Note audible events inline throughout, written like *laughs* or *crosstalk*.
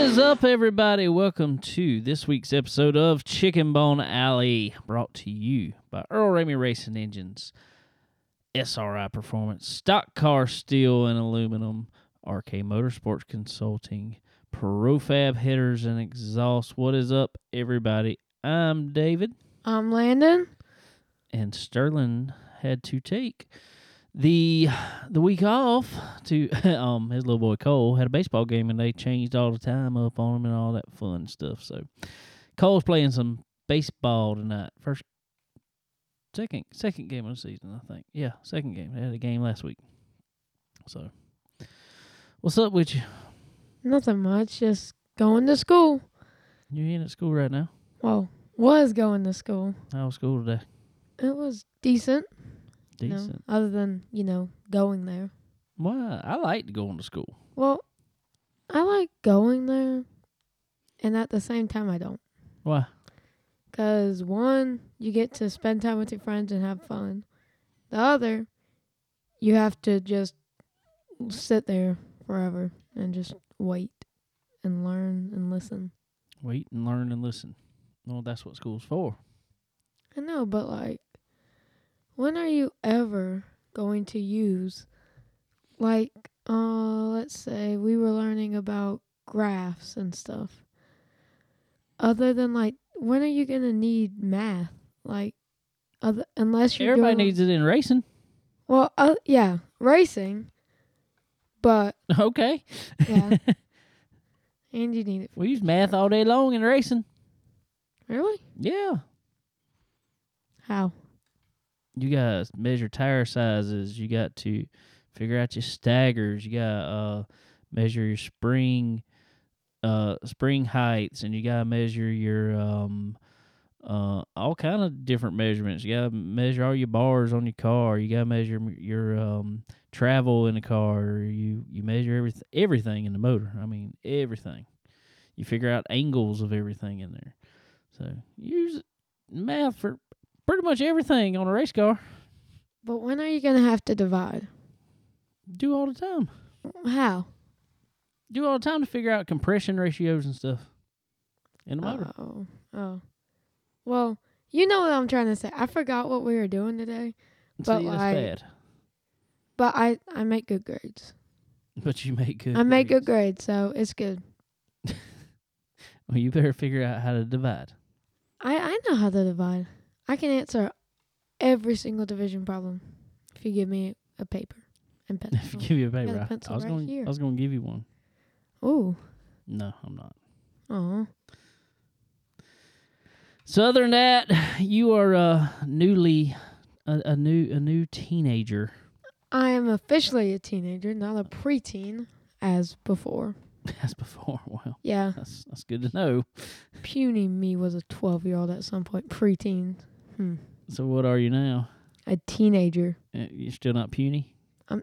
is up, everybody? Welcome to this week's episode of Chicken Bone Alley, brought to you by Earl Ramey Racing Engines, SRI Performance, Stock Car Steel and Aluminum, RK Motorsports Consulting, Profab Headers and Exhaust. What is up, everybody? I'm David, I'm Landon. and Sterling had to take the the week off to *laughs* um his little boy Cole had a baseball game and they changed all the time up on him and all that fun stuff. So Cole's playing some baseball tonight. First second second game of the season, I think. Yeah, second game. They had a game last week. So what's up with you? Nothing much, just going to school. You in at school right now? Well, was going to school. How was school today? It was decent. Decent. other than, you know, going there. Well, I like to go into school. Well, I like going there, and at the same time, I don't. Why? Because, one, you get to spend time with your friends and have fun. The other, you have to just sit there forever and just wait and learn and listen. Wait and learn and listen. Well, that's what school's for. I know, but like, when are you ever going to use, like, uh, let's say we were learning about graphs and stuff. Other than like, when are you gonna need math? Like, other unless you're Everybody doing, needs it in racing. Well, uh, yeah, racing, but *laughs* Okay. yeah, *laughs* and you need it. We use math all day long in racing. Really? Yeah. How? You got to measure tire sizes. You got to figure out your staggers. You got to uh, measure your spring uh, spring heights, and you got to measure your um, uh, all kind of different measurements. You got to measure all your bars on your car. You got to measure your um, travel in the car. You you measure everything everything in the motor. I mean everything. You figure out angles of everything in there. So use math for pretty much everything on a race car. But when are you gonna have to divide? Do all the time. How? Do all the time to figure out compression ratios and stuff in the motor. Oh, oh. Well, you know what I'm trying to say. I forgot what we were doing today, but See, like- bad. but I I make good grades. But you make good. I make good grades. grades, so it's good. *laughs* Well, you better figure out how to divide. I I know how to divide. I can answer every single division problem if you give me a paper and pencil. *laughs* If you give you a paper, I- pencil I was right going. here. I was going to give you one. Ooh, No, I'm not. oh, So other than that, you are uh, newly a, a new a new teenager. I am officially a teenager, not a preteen as before. *laughs* As before. Well, Yeah, that's that's good to know. puny me was a 12 year old at some point. Preteen, hmm. So what are you now? a teenager. Uh, You're still not puny. I'm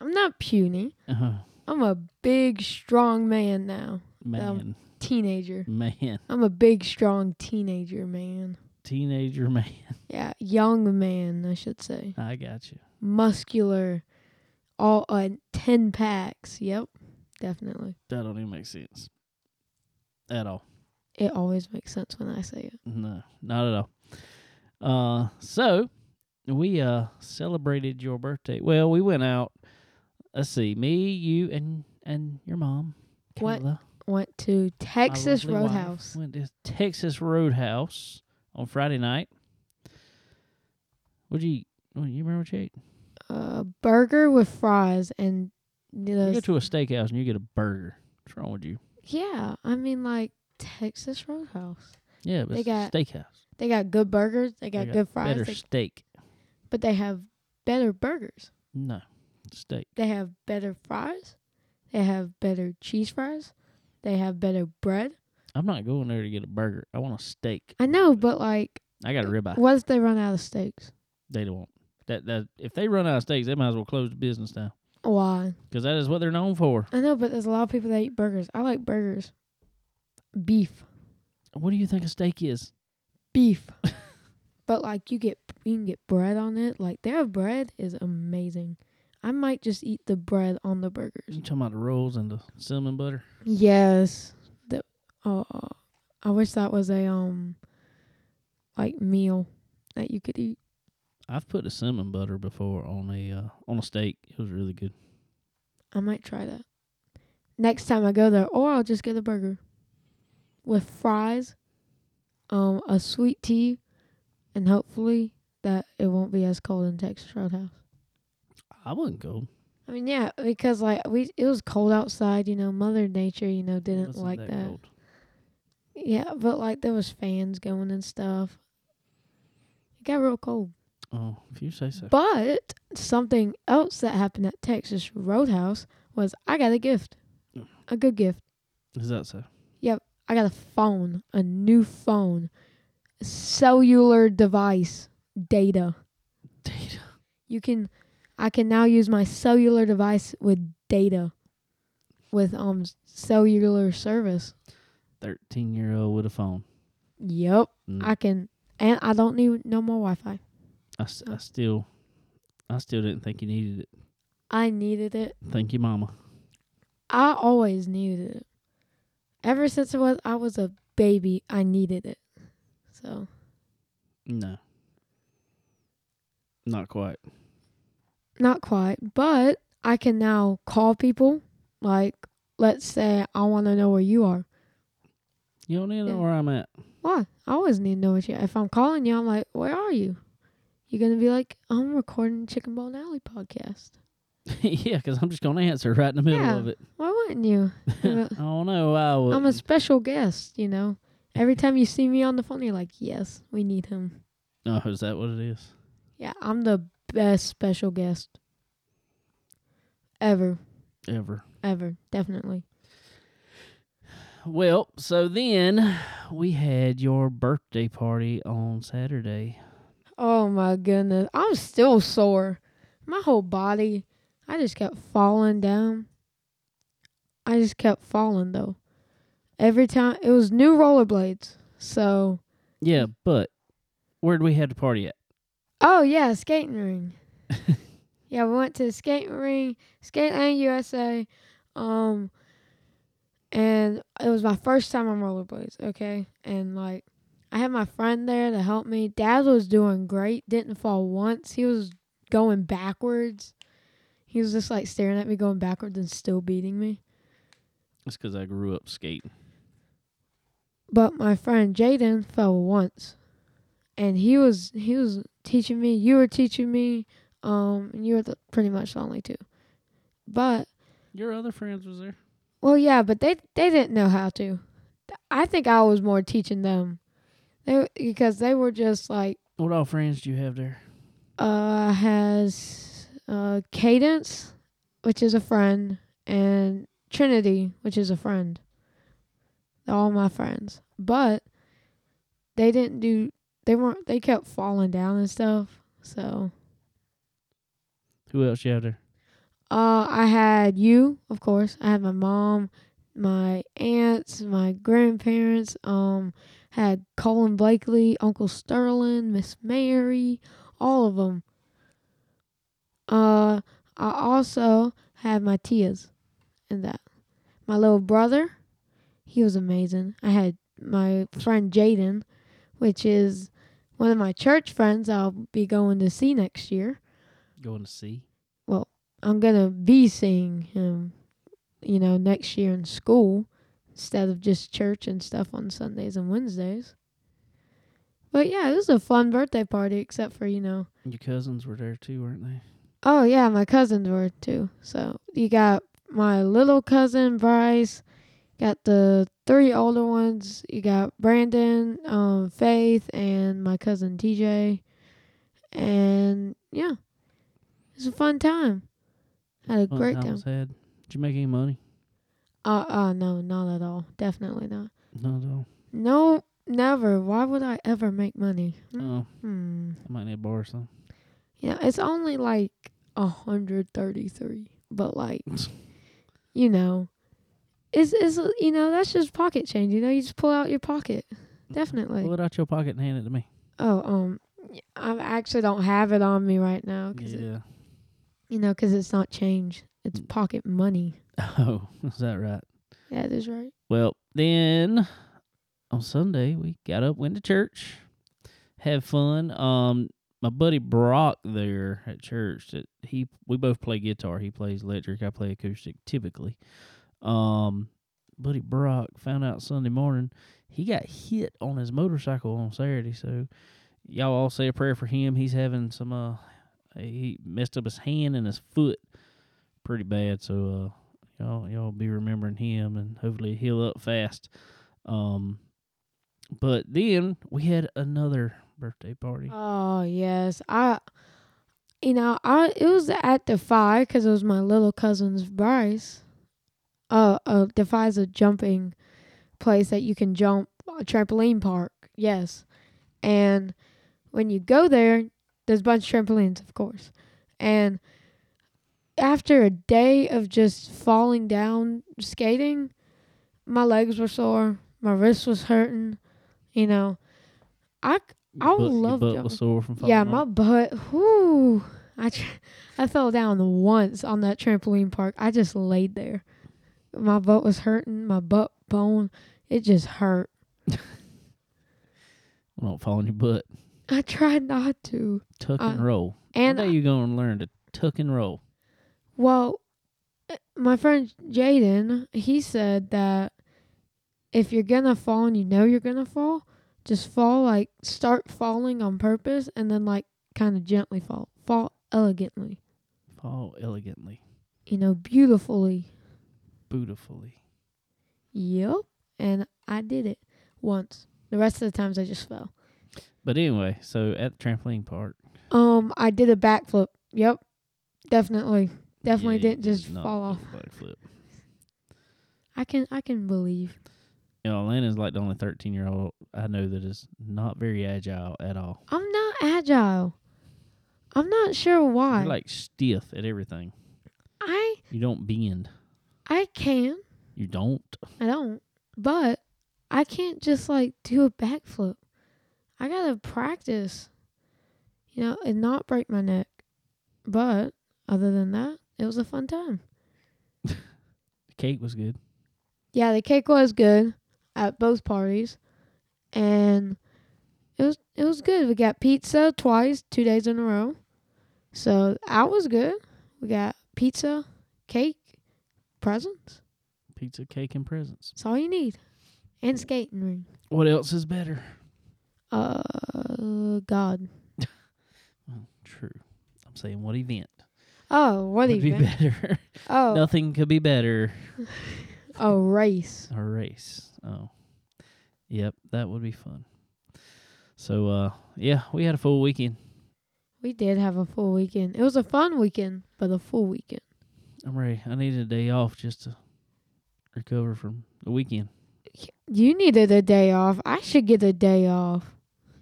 I'm not puny. Uh-huh. I'm a big, strong man now. man, Teenager. man, I'm a big, strong teenager man. teenager man. *laughs* Yeah, young man, I should say. I got you. Muscular. All uh, 10 packs. Yep, definitely. That don't even make sense at all. It always makes sense when I say it. No, not at all. Uh, so we uh celebrated your birthday. Well, we went out. Let's see, me, you, and and your mom. What? Kayla, Went to Texas wife, Roadhouse. Went to Texas Roadhouse on Friday night. What'd you eat? What, you remember what you ate? A burger with fries and You go to a steakhouse and you get a burger. What's wrong with you? yeah. I mean like Texas Roadhouse. Yeah, but They it's a got steakhouse. They got good burgers. They They got good fries. Better they- steak. but they have better burgers. No, steak. They have better fries. They have better cheese fries. They have better bread. I'm not going there to get a burger. I want a steak. I know, but like, I got a ribeye. what if they run out of steaks? They don't. That that if they run out of steaks, they might as well close the business down Why? because that is what they're known for. I know, but there's a lot of people that eat burgers. I like burgers. Beef, What do you think a steak is? beef. *laughs* but like, you get you can get bread on it. Like their bread is amazing. I might just eat the bread on the burgers. You talking about the rolls and the cinnamon butter? Yes. The uh, I wish that was a um like meal that you could eat. I've put a cinnamon butter before on a uh, on a steak. It was really good. I might try that next time I go there, or I'll just get a burger with fries, um, a sweet tea, and hopefully that it won't be as cold in Texas Roadhouse. I wouldn't go. I mean, yeah, because like we, it was cold outside. You know, Mother Nature, you know, didn't like that that. Yeah, but like there was fans going and stuff. It got real cold. Oh, if you say so. But something else that happened at Texas Roadhouse was I got a gift, a good gift. Is that so? I got a phone, a new phone, cellular device, data. Data. You can, I can now use my cellular device with data, with um cellular service. Thirteen year old with a phone. Yep, Mm. I can, and I don't need no more Wi-Fi. I, I still, I still didn't think you needed it. I needed it. Thank you, Mama. I always needed it. Ever since I was I was a baby, I needed it. So No. Not quite. not quite, but I can now call people. Like, let's say I want to know where you are. You don't need to know where I'm at. Why? I always need to know what you. If I'm calling you, I'm like, where are you? You're gonna be like, I'm recording Chicken Bone Alley podcast. *laughs* yeah, 'cause I'm just gonna answer right in the middle Yeah. of it. Why wouldn't you? *laughs* I don't know. I would. I'm a special guest. You know. Every time you see me on the phone, you're like, yes, we need him. oh, is that what it is? Yeah, I'm the best special guest ever, Ever. ever, definitely. Well, so then we had your birthday party on Saturday. Oh my goodness, I'm still sore. My whole body, I just kept falling down. I just kept falling though. Every time it was new rollerblades. So, Yeah, but where'd we have the party at? oh yeah, skating ring. *laughs* yeah, we went to the skating ring, Skate Land USA. Um and it was my first time on rollerblades, okay? And like I had my friend there to help me. Dad was doing great, didn't fall once. He was going backwards. He was just like staring at me going backwards and still beating me. It's 'cause I grew up skating. But my friend Jaden fell once. And he was he was teaching me, you were teaching me, um, and you were the, pretty much the only two. But Your other friends was there. Well, yeah, but they they didn't know how to. I think I was more teaching them. They because they were just like What all friends do you have there? uh has uh Cadence, which is a friend, and Trinity, which is a friend. They're all my friends. But they didn't do they weren't they kept falling down and stuff. So Who else you have there? Uh, I had you, of course. I had my mom, my aunts, my grandparents. Um, had Colin Blakely, Uncle Sterling, Miss Mary, all of them. Uh, I also have my tias, in that. My little brother, he was amazing. I had my friend Jaden, which is one of my church friends. I'll be going to see next year. Going to see. Well, I'm gonna be seeing him, you know, next year in school instead of just church and stuff on Sundays and Wednesdays. But yeah, it was a fun birthday party, except for you know, Your cousins were there too, weren't they? Oh yeah, my cousins were too. So you got my little cousin Bryce, got the three older ones. You got Brandon, um, Faith, and my cousin TJ, and yeah, it was a fun time. Had a Fun great time had. Did you make any money? Uh, uh, no, not at all. Definitely not. Not at all. No, never. Why would I ever make money? Oh, Hmm. I might need to borrow some. Yeah, it's only like a hundred thirty-three, but like, you know, it's it's you know that's just pocket change. You know, you just pull out your pocket. Definitely. Pull it out your pocket and hand it to me. Oh, um, I actually don't have it on me right now. 'cause it- Yeah. You know, 'cause it's not change; it's Mm. pocket money. *laughs* Oh, is that right? Yeah, that is right. Well, then on Sunday we got up, went to church, had fun. Um, my buddy Brock there at church that he we both play guitar. He plays electric, I play acoustic typically. Um, buddy Brock found out Sunday morning he got hit on his motorcycle on Saturday. So y'all all say a prayer for him. He's having some uh he messed up his hand and his foot pretty bad. So uh y'all y'all be remembering him and hopefully he'll heal up fast. Um, but then we had another birthday party. Oh yes, I. You know, I it was at Defy because it was my little cousin's Bryce. Uh, uh, Defy's a jumping place that you can jump, a trampoline park. Yes, and when you go there, there's a bunch of trampolines, of course, and after a day of just falling down skating, my legs were sore, my wrist was hurting. You know, I I butt- love butt jumping. was sore from falling Yeah, off. my butt. Whoo! I tr- I fell down once on that trampoline park. I just laid there. My butt was hurting. My butt bone. It just hurt. *laughs* Don't fall on your butt. I tried not to. Tuck Uh, and roll. And One day you're gonna learn to tuck and roll. well, uh, my friend Jaden, he said that if you're gonna fall and you know you're gonna fall, just fall like start falling on purpose and then like kind of gently fall. Fall elegantly. Fall elegantly, You know, beautifully. beautifully. Yep. And I did it once. The rest of the times I just fell. But anyway, so at the trampoline park, Um, I did a backflip. Yep. Definitely. Definitely yeah, didn't just did fall off. backflip. I can I can believe. You know, Atlanta's like the only 13 year old I know that is not very agile at all. I'm not agile. I'm not sure why. You're like stiff at everything. I You don't bend. I can. You don't. I don't. But I can't just like do a backflip. I gotta practice. You know, and not break my neck. But other than that, it was a fun time. *laughs* The cake was good. Yeah, the cake was good at both parties, and it was it was good. We got pizza twice, two days in a row, so that was good. We got pizza, cake, presents. Pizza, cake, and presents. That's all you need, and skating ring. What else is better? Uh, God. *laughs* True. I'm saying what event Oh, what would be better? *laughs* Oh, Nothing could be better. *laughs* a race. A race. Oh. Yep, that would be fun. So uh yeah, we had a full weekend. We did have a full weekend. It was a fun weekend, but a full weekend. I'm ready. I needed a day off just to recover from the weekend. You needed a day off. I should get a day off.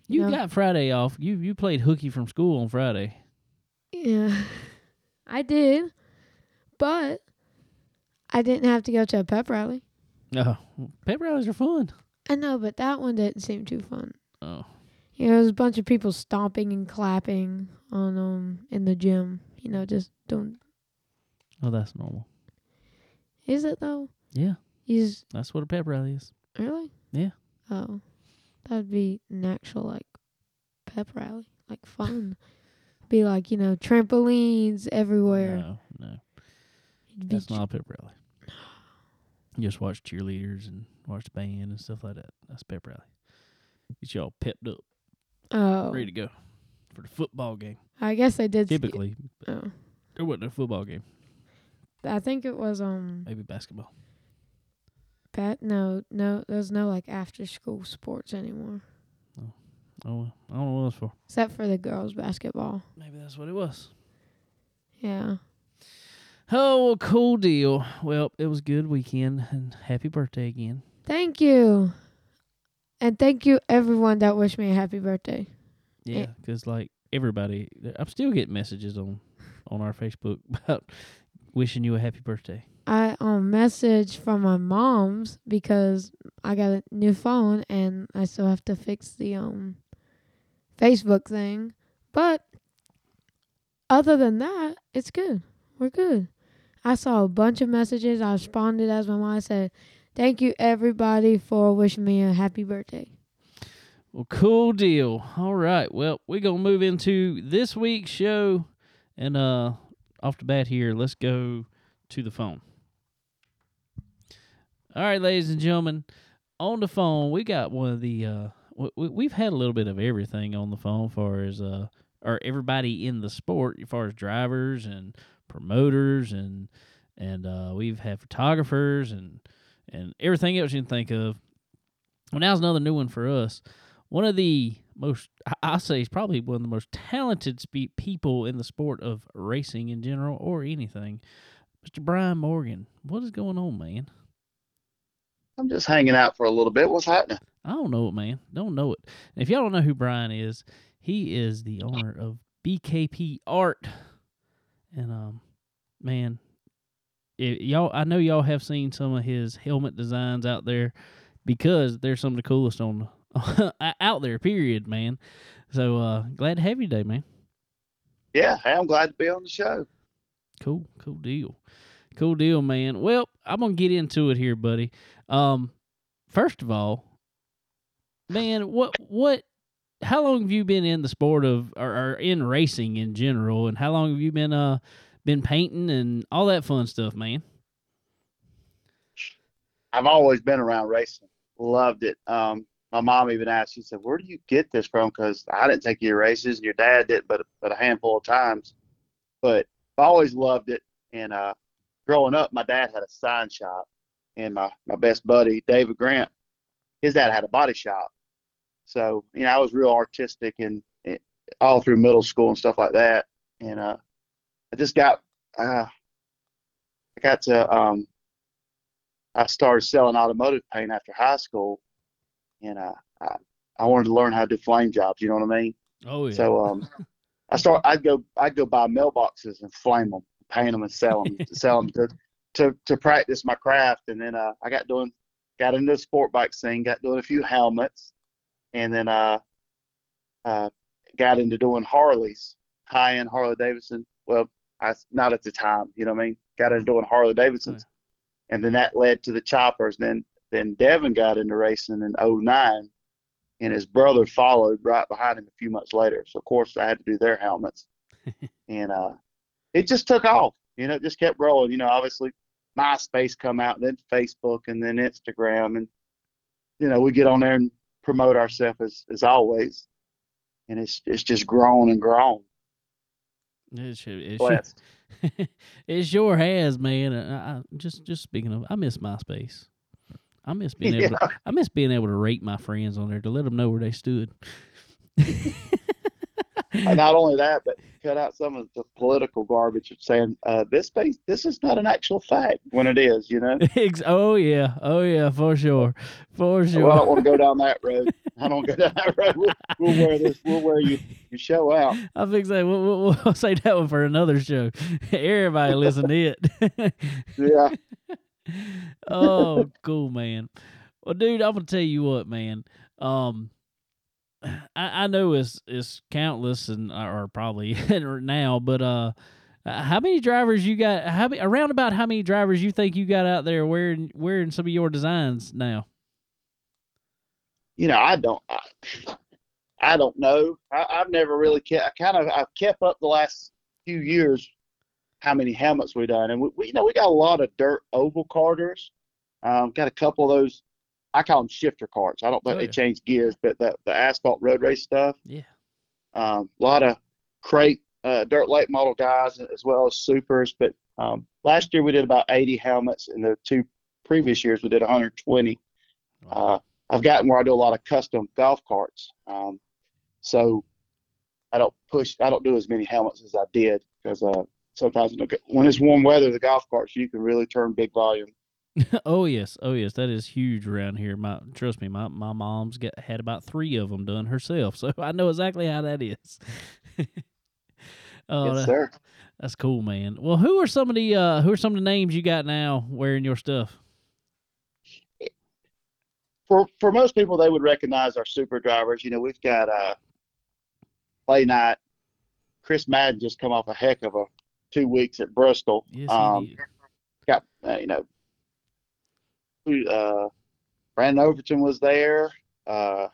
You No. got Friday off. You you played hooky from school on Friday. Yeah, *laughs* I did, but I didn't have to go to a pep rally. Oh, pep rallies are fun. I know, but that one didn't seem too fun. Oh, You know, there was a bunch of people stomping and clapping on um in the gym. You know, just don't. Oh, that's normal. Is it though? Yeah, You just that's what a pep rally is. really? Yeah. Oh, that'd be an actual like pep rally, like fun. *laughs* be like you know trampolines everywhere. No, no, It'd that's not a pep rally. Just watch cheerleaders and watch the band and stuff like that. That's pep rally. Get you all pepped up, oh, ready to go for the football game. I guess I did. Typically, Oh, there wasn't a football game. I think it was um. Maybe basketball. Pat, no, no, there's no like after school sports anymore, Oh, well, I don't know what it was for. except for the girls basketball. Maybe that's what it was. Yeah. Oh, cool deal. Well, it was a good weekend, and happy birthday again. Thank you, and thank you everyone that wished me a happy birthday. Yeah, because like everybody, I'm still getting messages on on our Facebook *laughs* about wishing you a happy birthday. I um message from my mom's because I got a new phone and I still have to fix the um Facebook thing. But other than that, it's good. We're good. I saw a bunch of messages. I responded as my mom said, "Thank you everybody for wishing me a happy birthday." Well, cool deal. All right. Well, we're gonna move into this week's show, and uh, off the bat here, let's go to the phone. All right, ladies and gentlemen, on the phone we got one of the. Uh, we, we've had a little bit of everything on the phone, far as uh, or everybody in the sport, as far as drivers and promoters and and uh, we've had photographers and and everything else you can think of. Well, now's another new one for us. One of the most, I say, is probably one of the most talented spe- people in the sport of racing in general or anything. Mr. Brian Morgan, what is going on, man? I'm just hanging out for a little bit. What's happening? I don't know it, man. Don't know it. And if y'all don't know who Brian is, he is the owner of BKP Art. And um, man, it, y'all, I know y'all have seen some of his helmet designs out there because they're some of the coolest on *laughs* out there. Period, man. So uh, glad to have you today, man. Yeah, I'm glad to be on the show. Cool, cool deal, cool deal, man. Well, I'm gonna get into it here, buddy. Um, first of all, man, what what? How long have you been in the sport of or, or in racing in general, and how long have you been uh been painting and all that fun stuff, man? I've always been around racing. Loved it. Um, my mom even asked. She said, "Where do you get this from?" Because I didn't take you to races, and your dad did, but but a handful of times. But I always loved it. And uh, growing up, my dad had a sign shop, and my my best buddy David Grant, his dad had a body shop. So you know, I was real artistic and, and all through middle school and stuff like that. And uh, I just got uh, I got to um, I started selling automotive paint after high school, and uh, I I wanted to learn how to do flame jobs. You know what I mean? Oh yeah. So um, *laughs* I start. I'd go. I'd go buy mailboxes and flame them, paint them, and sell them. *laughs* sell them to, to to practice my craft. And then uh, I got doing, got into the sport bike scene. Got doing a few helmets, and then uh, uh, got into doing Harleys, high end Harley Davidson. Well, I not at the time. You know what I mean? Got into doing Harley Davidsons, and then that led to the choppers. Then then Devin got into racing in 09 and his brother followed right behind him a few months later. So of course I had to do their helmets, *laughs* and uh, it just took off. You know, it just kept rolling. You know, obviously MySpace come out, and then Facebook, and then Instagram, and you know we get on there and promote ourselves as as always, and it's it's just grown and grown. It sure, it, Blessed. *laughs* sure, it sure has, man. I, I, just just speaking of, I miss MySpace. I miss being able. To, I miss being able to rate my friends on there to let them know where they stood. And not only that, but cut out some of the political garbage of saying uh, this base, this is not an actual fact when it is, you know. *laughs* Oh yeah, oh yeah, for sure, for sure. Well, I don't want to go down that *laughs* road. I don't go down that road. We'll, we'll wear this. We'll wear you your show out. *laughs* I think say we'll, we'll, we'll say that one for another show. Everybody listen to it. Yeah. oh, cool, man. Well, dude, I'm gonna tell you what, man. Um, I, I know it's it's countless and or probably *laughs* now, but uh, how many drivers you got? How many, around about how many drivers you think you got out there wearing wearing some of your designs now? You know, I don't. I, I don't know. I, I've never really kept. I kind of I've kept up the last few years how many helmets we done, and we, we you know we got a lot of dirt oval karters. Um, got a couple of those. I call them shifter karts. I don't think Oh, they yeah. change gears, but the the asphalt road race stuff. Yeah. Um, a lot of crate uh, dirt late model guys as well as supers. But um, last year we did about 80 helmets, and the two previous years we did 120. Uh, I've gotten where I do a lot of custom golf carts. Um, so I don't push, I don't do as many helmets as I did because uh, sometimes when it's warm weather, the golf carts you can really turn big volume. *laughs* oh yes, oh yes, that is huge around here. My trust me, my my mom's got had about three of them done herself, *laughs* so I know exactly how that is. *laughs* oh, yes, that- sir. that's cool, man. Well, who are some of the uh, who are some of the names you got now wearing your stuff? For for most people, they would recognize our super drivers. You know, we've got uh, Clay Knight, Chris Madden just come off a heck of a two weeks at Bristol. Yes, he um, got uh, you know, uh, Brandon Overton was there. Uh,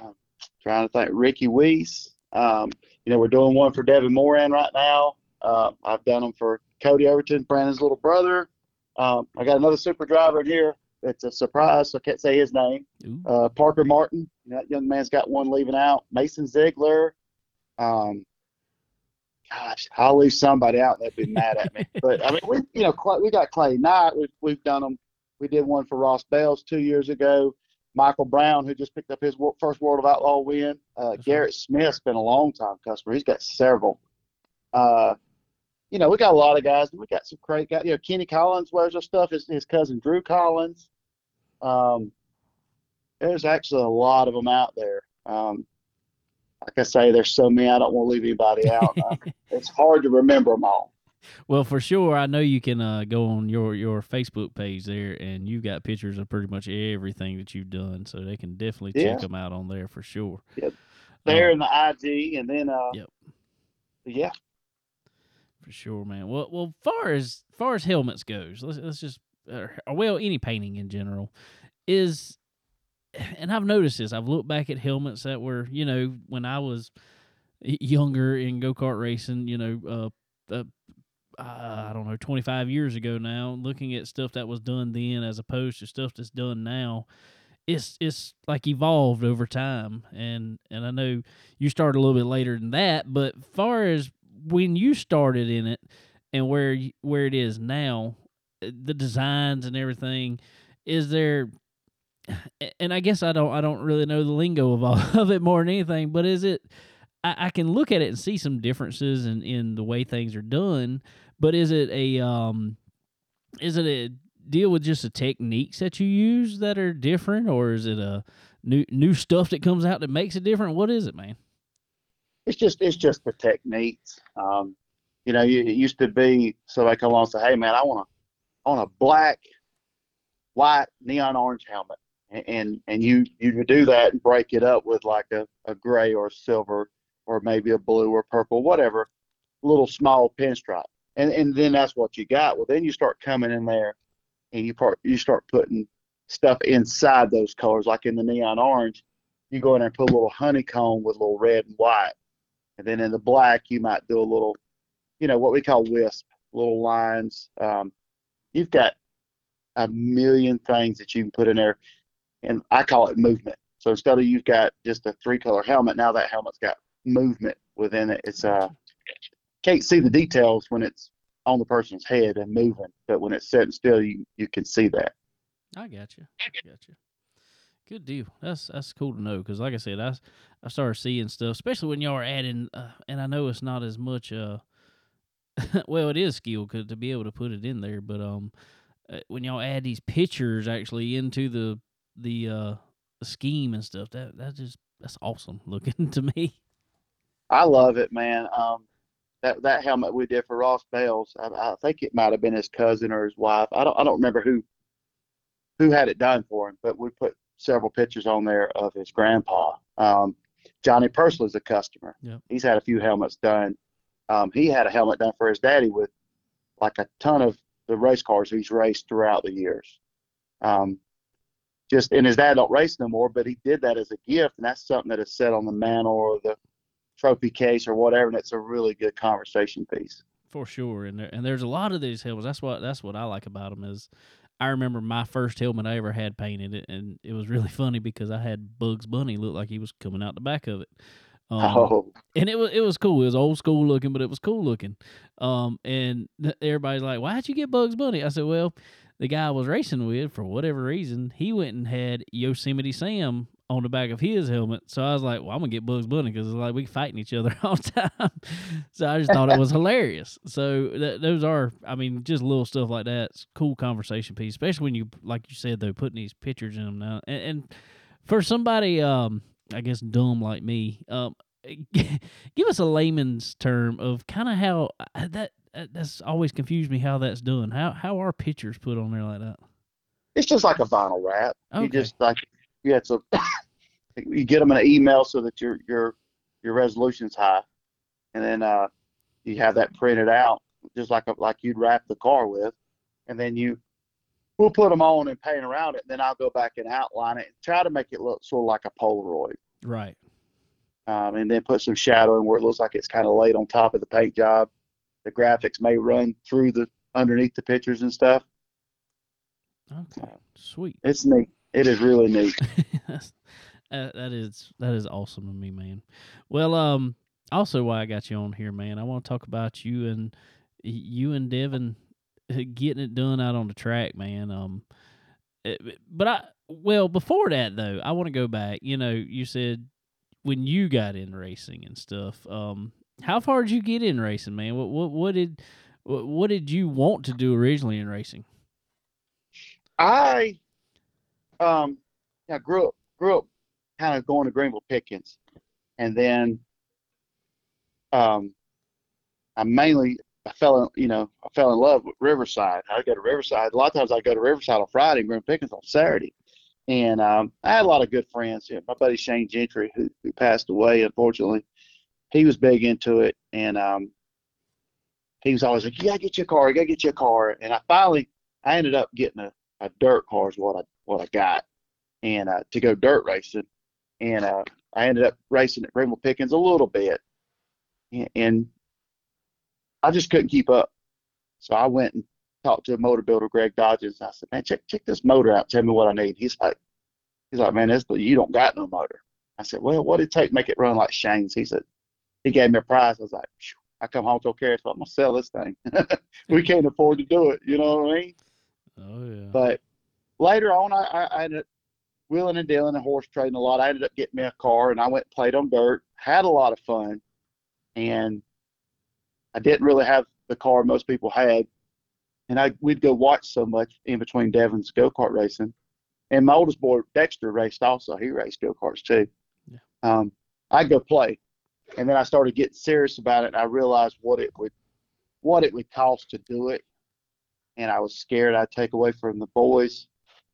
I'm trying to think, Ricky Weiss. Um, you know, we're doing one for Devin Moran right now. Uh, I've done them for Cody Overton, Brandon's little brother. Um, I got another super driver in here. It's a surprise, so I can't say his name. Uh, Parker Martin, that young man's got one leaving out. Mason Ziegler. Um, gosh, I'll leave somebody out. They'd be mad at me. *laughs* But I mean, we you know we got Clay Knight. We've we've done them. We did one for Ross Bailes two years ago. Michael Brown, who just picked up his first World of Outlaw win. Uh. Garrett Smith's been a long time customer. He's got several. Uh, you know, we got a lot of guys. We got some great guys. You know, Kenny Collins wears our stuff. His, his cousin Drew Collins. Um, there's actually a lot of them out there. Um, like I say, there's so many. I don't want to leave anybody out. *laughs* Uh, it's hard to remember them all. Well, for sure, I know you can uh, go on your your Facebook page there, and you've got pictures of pretty much everything that you've done, so they can definitely check Yeah. them out on there for sure. Yep. There Uh, in the IG, and then uh, Yep. yeah, for sure, man. Well, well, far as far as helmets goes, let's let's just uh, well, any painting in general is, and I've noticed this. I've looked back at helmets that were, you know, when I was younger in go kart racing, you know, uh, uh, I don't know, 25 years ago now, looking at stuff that was done then as opposed to stuff that's done now. It's it's like evolved over time, and and I know you started a little bit later than that, but far as when you started in it and where where it is now, uh, the designs and everything, is there? *sighs* And I guess I don't I don't really know the lingo of all *laughs* of it more than anything, but is it? I, I can look at it and see some differences in in the way things are done, but is it a um, is it a deal with just the techniques that you use that are different, or is it a new new stuff that comes out that makes it different? What is it, man? it's just it's just the techniques. Um, you know, you, it used to be so they come along and say, "Hey, man, I want a want a black, white, neon orange helmet," and and, you you would do that and break it up with like a, a gray or a silver or maybe a blue or purple, whatever, little small pinstripe, and and then that's what you got. Well, then you start coming in there, and you part you start putting stuff inside those colors, like in the neon orange. You go in there and put a little honeycomb with a little red and white. And then in the black, you might do a little, you know, what we call wisp, little lines. Um, you've got a million things that you can put in there, and I call it movement. So instead of you've got just a three color helmet, now that helmet's got movement within it. It's uh, can't see the details when it's on the person's head and moving, but when it's sitting still, you you can see that. I got you. I got you. Good deal. That's that's cool to know because, like I said, I I started seeing stuff, especially when y'all are adding, uh, and I know it's not as much. Uh, *laughs* well, it is skill 'cause to be able to put it in there, but um, uh, when y'all add these pictures actually into the the uh scheme and stuff, that that just that's awesome looking *laughs* to me. I love it, man. Um, that that helmet we did for Ross Bailes, I, I think it might have been his cousin or his wife. I don't I don't remember who who had it done for him, but we put several pictures on there of his grandpa. Um, Johnny Pursley's a customer. Yep. He's had a few helmets done. Um, he had a helmet done for his daddy with like a ton of the race cars he's raced throughout the years. Um, just and his dad don't race no more, but he did that as a gift, and that's something that is set on the mantle or the trophy case or whatever, and it's a really good conversation piece. For sure, and there, and there's a lot of these helmets. That's what that's what I like about them is, I remember my first helmet I ever had painted, and it was really funny because I had Bugs Bunny look like he was coming out the back of it. *laughs* Um, oh, and it was it was cool. It was old school looking, but it was cool looking. Um, and everybody's like, "Why'd you get Bugs Bunny?" I said, "Well, the guy I was racing with, for whatever reason, he went and had Yosemite Sam on the back of his helmet. So I was like, well, I'm gonna get Bugs Bunny because it's like we fighting each other *laughs* all the time. so I just thought it was *laughs* hilarious. So th- those are, I mean, just little stuff like that. It's cool conversation piece, especially when you, like you said, though, putting these pictures in them now. And, and for somebody, um, I guess dumb like me, um, *laughs* give us a layman's term of kind of how uh, that uh, that's always confused me how that's done. How how are pictures put on there like that? It's just like a vinyl wrap. Okay. You just like you had to you get them in an email so that your your your resolution's high, and then uh, you have that printed out just like a, like you'd wrap the car with, and then you we'll put them on and paint around it. And then I'll go back and outline it and try to make it look sort of like a Polaroid. Right. Um, and then put some shadow in where it looks like it's kind of laid on top of the paint job. The graphics may run through the underneath the pictures and stuff. Okay. Sweet. It's neat. It is really neat. *laughs* That, is that is awesome to me, man. Well, um, also why I got you on here, man, I want to talk about you and you and Devin uh, getting it done out on the track, man. Um, eh, but I well before that though, I want to go back. You know, you said when you got in racing and stuff. Um, how far did you get in racing, man? What what what did what, what did you want to do originally in racing? I um yeah, grew up grew up kind of going to Greenville Pickens. And then um I mainly I fell in you know, I fell in love with Riverside. I go to Riverside. A lot of times I go to Riverside on Friday and Greenville Pickens on Saturday. And um I had a lot of good friends. You know, my buddy Shane Gentry, who who passed away unfortunately, he was big into it and um he was always like, gotta get your car, you gotta get your car. And I finally I ended up getting a a dirt car is what I what I got, and uh, to go dirt racing, and uh, I ended up racing at Greenville Pickens a little bit, and, and I just couldn't keep up. So I went and talked to a motor builder, Greg Dodges. And I said, "Man, check check this motor out. Tell me what I need." He's like, "He's like, man, this you don't got no motor." I said, "Well, what did it take to make it run like Shane's?" He said, "He gave me a price." I was like, Phew. "I come home told Carrie, so I'm gonna sell this thing. *laughs* we can't afford to do it. You know what I mean?" Oh yeah. But later on, I, I, ended up wheeling and dealing and horse trading a lot. I ended up getting me a car and I went and played on dirt, had a lot of fun. And I didn't really have the car most people had. And I we'd go watch so much in between Devin's go kart racing. And my oldest boy Dexter raced also. He raced go karts too. Yeah. Um, I'd go play. And then I started getting serious about it and I realized what it would what it would cost to do it and I was scared I'd take away from the boys,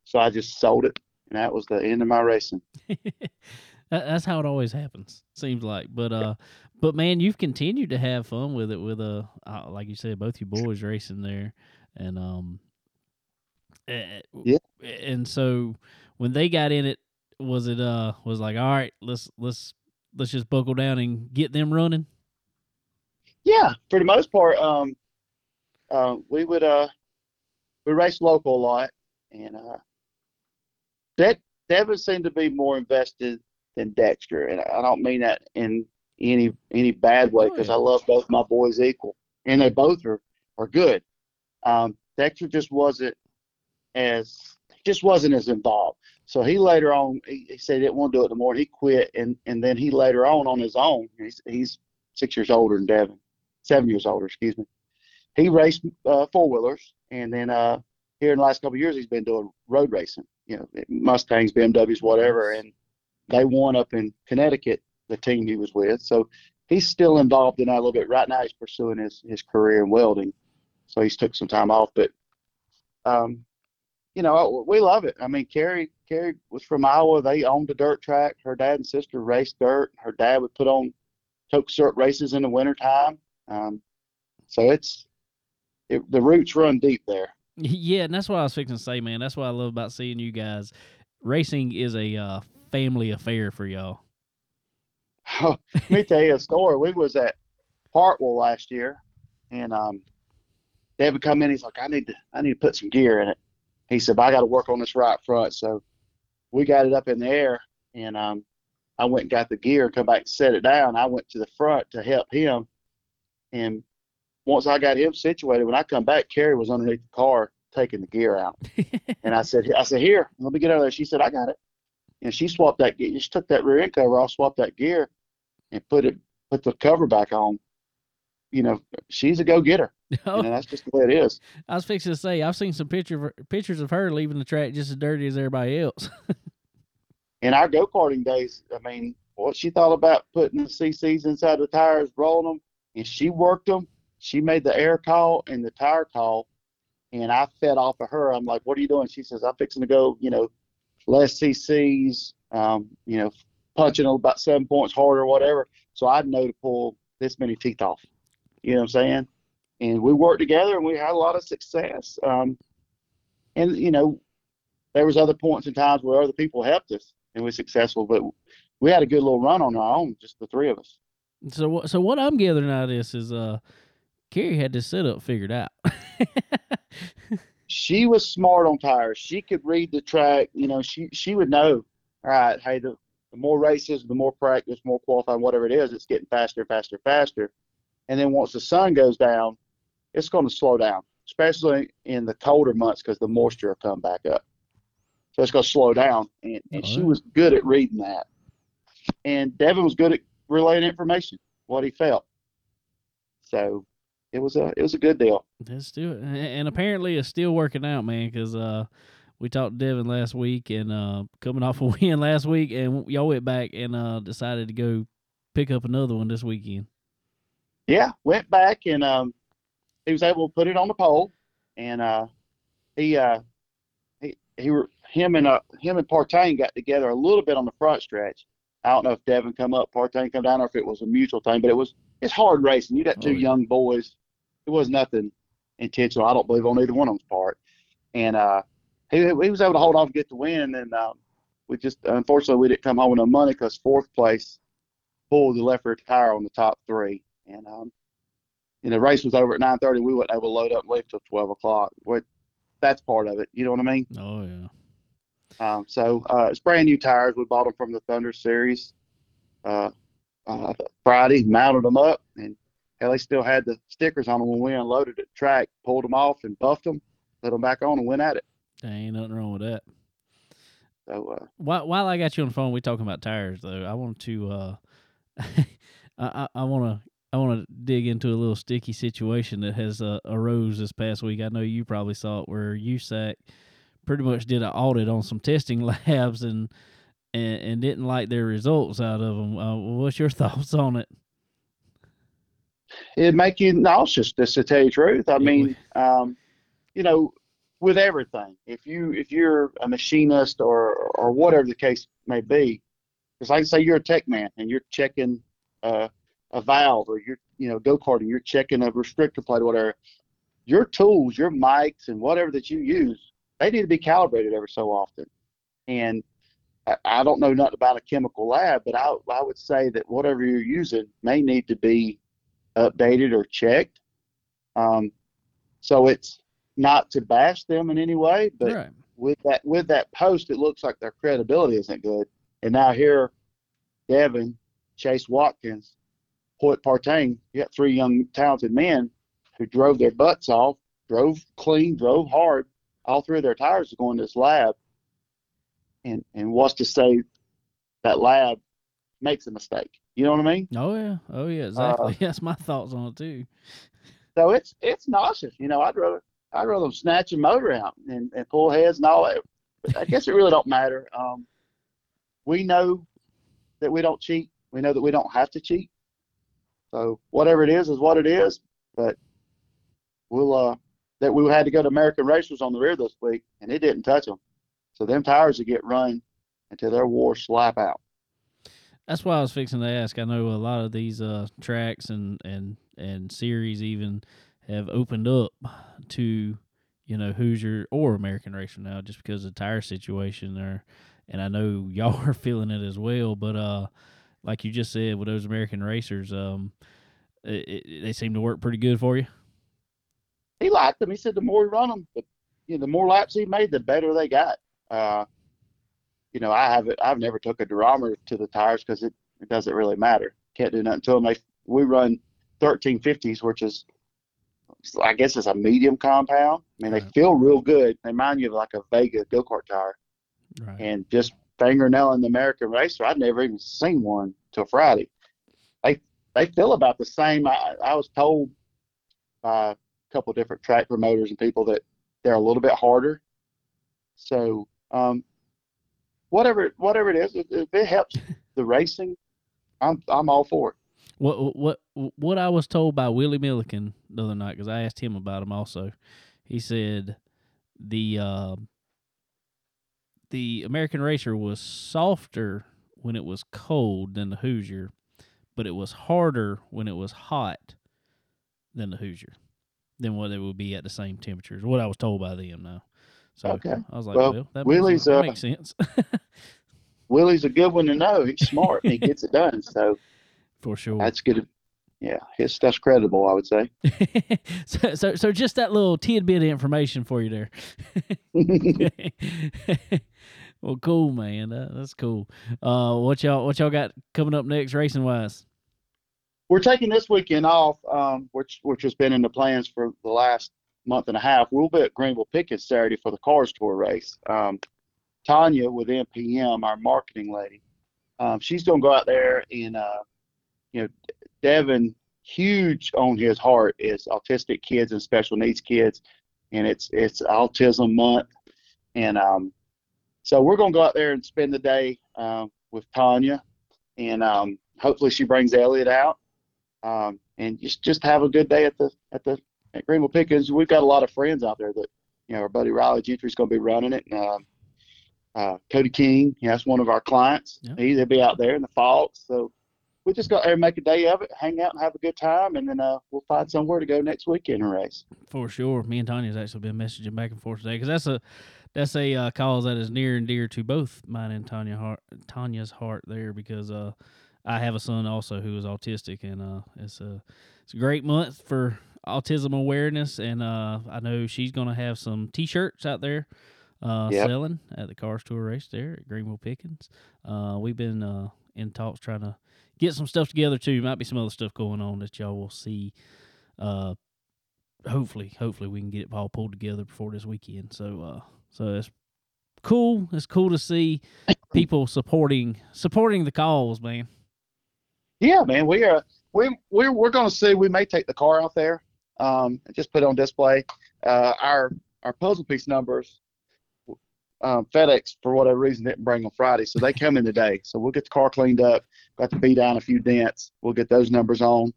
so I just sold it, and that was the end of my racing. *laughs* that's how it always happens. Seems like, but uh, but man, you've continued to have fun with it. With uh, uh like you said, both you boys racing there, and um, eh, Yeah. And so when they got in it, was it uh was like all right, let's let's let's just buckle down and get them running. Yeah, for the most part, um, uh, we would uh, we raced local a lot, and uh, that Devin seemed to be more invested than Dexter, and I don't mean that in any any bad way because. I love both my boys equal, and they both are are good. Um, Dexter just wasn't as just wasn't as involved. So he later on he, he said he didn't want to do it anymore. He quit, and and then he later on on his own. He's he's six years older than Devin, seven years older, excuse me. He raced uh, four wheelers, and then uh, here in the last couple of years he's been doing road racing. You know, Mustangs, BMWs, whatever, and they won up in Connecticut. The team he was with, so he's still involved in that a little bit. Right now he's pursuing his his career in welding, so he's took some time off, but. Um, you know, we love it. I mean, Carrie, Carrie was from Iowa. They owned a dirt track. Her dad and sister raced dirt. Her dad would put on Coke syrup races in the wintertime. Um, so it's it, the roots run deep there. Yeah, and that's what I was fixing to say, man. That's what I love about seeing you guys. Racing is a uh, family affair for y'all. *laughs* Let me tell you a story. We was at Hartwell last year, and um, David come in. He's like, "I need to, I need to put some gear in it." He said, "But I got to work on this right front." So we got it up in the air, and um, I went and got the gear, come back and set it down. I went to the front to help him, and once I got him situated, when I come back, Carrie was underneath the car taking the gear out, *laughs* and I said, "I said here, let me get out of there." She said, "I got it," and she swapped that. gear. She took that rear end cover off, swapped that gear, and put it, put the cover back on. You know, she's a go getter. oh, *laughs* You know, that's just the way it is. I was fixing to say I've seen some picture pictures of her leaving the track just as dirty as everybody else. *laughs* in our go karting days, I mean, what she thought about putting the CCs inside the tires, rolling them, and she worked them. She made the air call and the tire call, and I fed off of her. I'm like, "What are you doing?" She says, "I'm fixing to go, you know, less CCs, um, you know, punching about seven points harder, or whatever." So I know to pull this many teeth off. You know what I'm saying? And we worked together and we had a lot of success. Um, and you know, there was other points in times where other people helped us and we were successful, but we had a good little run on our own, just the three of us. So? So what I'm gathering out of this is, uh, Carrie had this setup figured out. she was smart on tires. She could read the track. You know, she she would know. All right, hey, the, the more races, the more practice, more qualifying, whatever it is, it's getting faster, faster, faster. And then once the sun goes down, it's going to slow down, especially in the colder months because the moisture will come back up. So it's going to slow down. And, and she was good at reading that. And Devin was good at relaying information, what he felt. So it was a it was a good deal. Let's do it. And apparently it's still working out, man, because uh, we talked to Devin last week and uh, coming off a *laughs* win last week, and y'all went back and uh, decided to go pick up another one this weekend. Yeah, went back and um, he was able to put it on the pole, and uh, he uh, he he him and uh, him and Partain got together a little bit on the front stretch. I don't know if Devin come up, Partain come down, or if it was a mutual thing, but it was it's hard racing. You got two oh, yeah. young boys. It was nothing intentional. I don't believe on either one of them's part, and uh, he he was able to hold off and get the win, and um, we just unfortunately we didn't come home with no money because fourth place pulled the left rear tire on the top three, and um, you know, the race was over at 9:30. We wouldn't able to load up and leave till 12 o'clock. What, that's part of it. You know what I mean? Oh yeah. Um, so uh, it's brand new tires. We bought them from the Thunder Series uh, uh, Friday, mounted them up, and hell, they still had the stickers on them when we unloaded at the track. Pulled them off and buffed them, put them back on, and went at it. Ain't nothing wrong with that. So uh, while while I got you on the phone, we talking about tires though. I want to uh, *laughs* I I want to I want to dig into a little sticky situation that has uh, arose this past week. I know you probably saw it where USAC pretty much did an audit on some testing *laughs* labs and and, and didn't like their results out of them. Uh, what's your *laughs* thoughts on it? It make you nauseous, just to tell you the truth. I mean, um, you know, with everything, if you if you're a machinist or or whatever the case may be, because like say you're a tech man and you're checking. Uh, a valve or you're you know go karting, you're checking a restrictor plate or whatever. Your tools, your mics, and whatever that you use, they need to be calibrated every so often. And I, I don't know nothing about a chemical lab, but I I would say that whatever you're using may need to be updated or checked. Um, so it's not to bash them in any way, but right. with that with that post, it looks like their credibility isn't good. And now here, Devin, Chase Watkins, Hoyt Partain, you got three young talented men who drove their butts off, drove clean, drove hard. All three of their tires are going to this lab. And and what's to say that lab makes a mistake? You know what I mean? Oh yeah, oh yeah, exactly. Uh, *laughs* That's my thoughts on it too. So it's it's nauseous. You know, I'd rather I'd rather them snatch a motor out and, and pull heads and all that. But I guess it really don't matter. Um, we know that we don't cheat. We know that we don't have to cheat. So whatever it is is what it is. But we'll uh that we had to go to American Racers on the rear this week, and it didn't touch them. So them tires will get run until their war slap out. That's why I was fixing to ask. I know a lot of these uh, tracks and and and series even have opened up to you know Hoosier or American Racer now, just because of the tire situation there. And I know *laughs* y'all are feeling it as well. But uh, like you just said with those American racers, um, it, it, they seem to work pretty good for you. He liked them. He said the more he run them, the you know, the more laps he made, the better they got. Uh, you know, I haven't. I've never took a durometer to the tires because it, it doesn't really matter. Can't do nothing to them. They, we run 1350s, which is, I guess, it's a medium compound. I mean, right. they feel real good. They remind you of like a Vega go kart tire, right. and just fingernail in the American Racer. I'd never even seen one till Friday. They they feel about the same. I, I was told by a couple different track promoters and people that they're a little bit harder. So um, whatever whatever it is, if, if it helps *laughs* the racing, I'm I'm all for it. What what what I was told by Willie Milliken the other night because I asked him about him also. He said the uh, the American Racer was softer when it was cold than the Hoosier, but it was harder when it was hot than the Hoosier, than what it would be at the same temperatures. What I was told by them now. So Okay. I was like, Well, well, that Willie's, makes, that uh, makes sense *laughs* Willie's a good one to know. He's smart and he gets it done. So *laughs* for sure. that's good. Yeah, his stuff's credible, I would say. *laughs* so, so, so just that little tidbit of information for you there. well, cool, man. That, that's cool. Uh, what y'all, what y'all got coming up next, racing wise? We're taking this weekend off, um, which which has been in the plans for the last month and a half. We'll be at Greenville Pickens Saturday for the Cars Tour race. Um, Tanya with MPM, our marketing lady, um, she's going to go out there and, uh, you know, Devin, huge on his heart is autistic kids and special needs kids, and it's it's Autism Month, and um, so we're going to go out there and spend the day um, with Tanya, and um, hopefully she brings Elliot out um, and just just have a good day at the at the at Greenville Pickens. We've got a lot of friends out there that you know our buddy Riley Gentry's going to be running it, and uh, uh, Cody King, you know, that's one of our clients. Yep. He, they'll be out there in the fall, so we just go there and make a day of it, hang out and have a good time, and then uh, we'll find somewhere to go next weekend and race. For sure. Me and Tanya's actually been messaging back and forth today because that's a that's a uh, cause that is near and dear to both mine and Tanya heart, Tanya's heart there because uh, I have a son also who is autistic and uh, it's a it's a great month for autism awareness and uh, I know she's gonna have some T-shirts out there uh, Yep. selling at the Cars Tour race there at Greenville Pickens. Uh, we've been uh, in talks trying to get some stuff together too. Might be some other stuff going on that y'all will see. Uh, hopefully, hopefully we can get it all pulled together before this weekend. So, uh, so it's cool. It's cool to see *clears throat* people supporting supporting the cause, man. Yeah, man, we are we we're we're going to see. We may take the car out there, um, just put it on display. Uh, our our puzzle piece numbers. Um, FedEx for whatever reason didn't bring them Friday, so they come in today. So we'll get the car cleaned up. Got to beat down a few dents. We'll get those numbers on.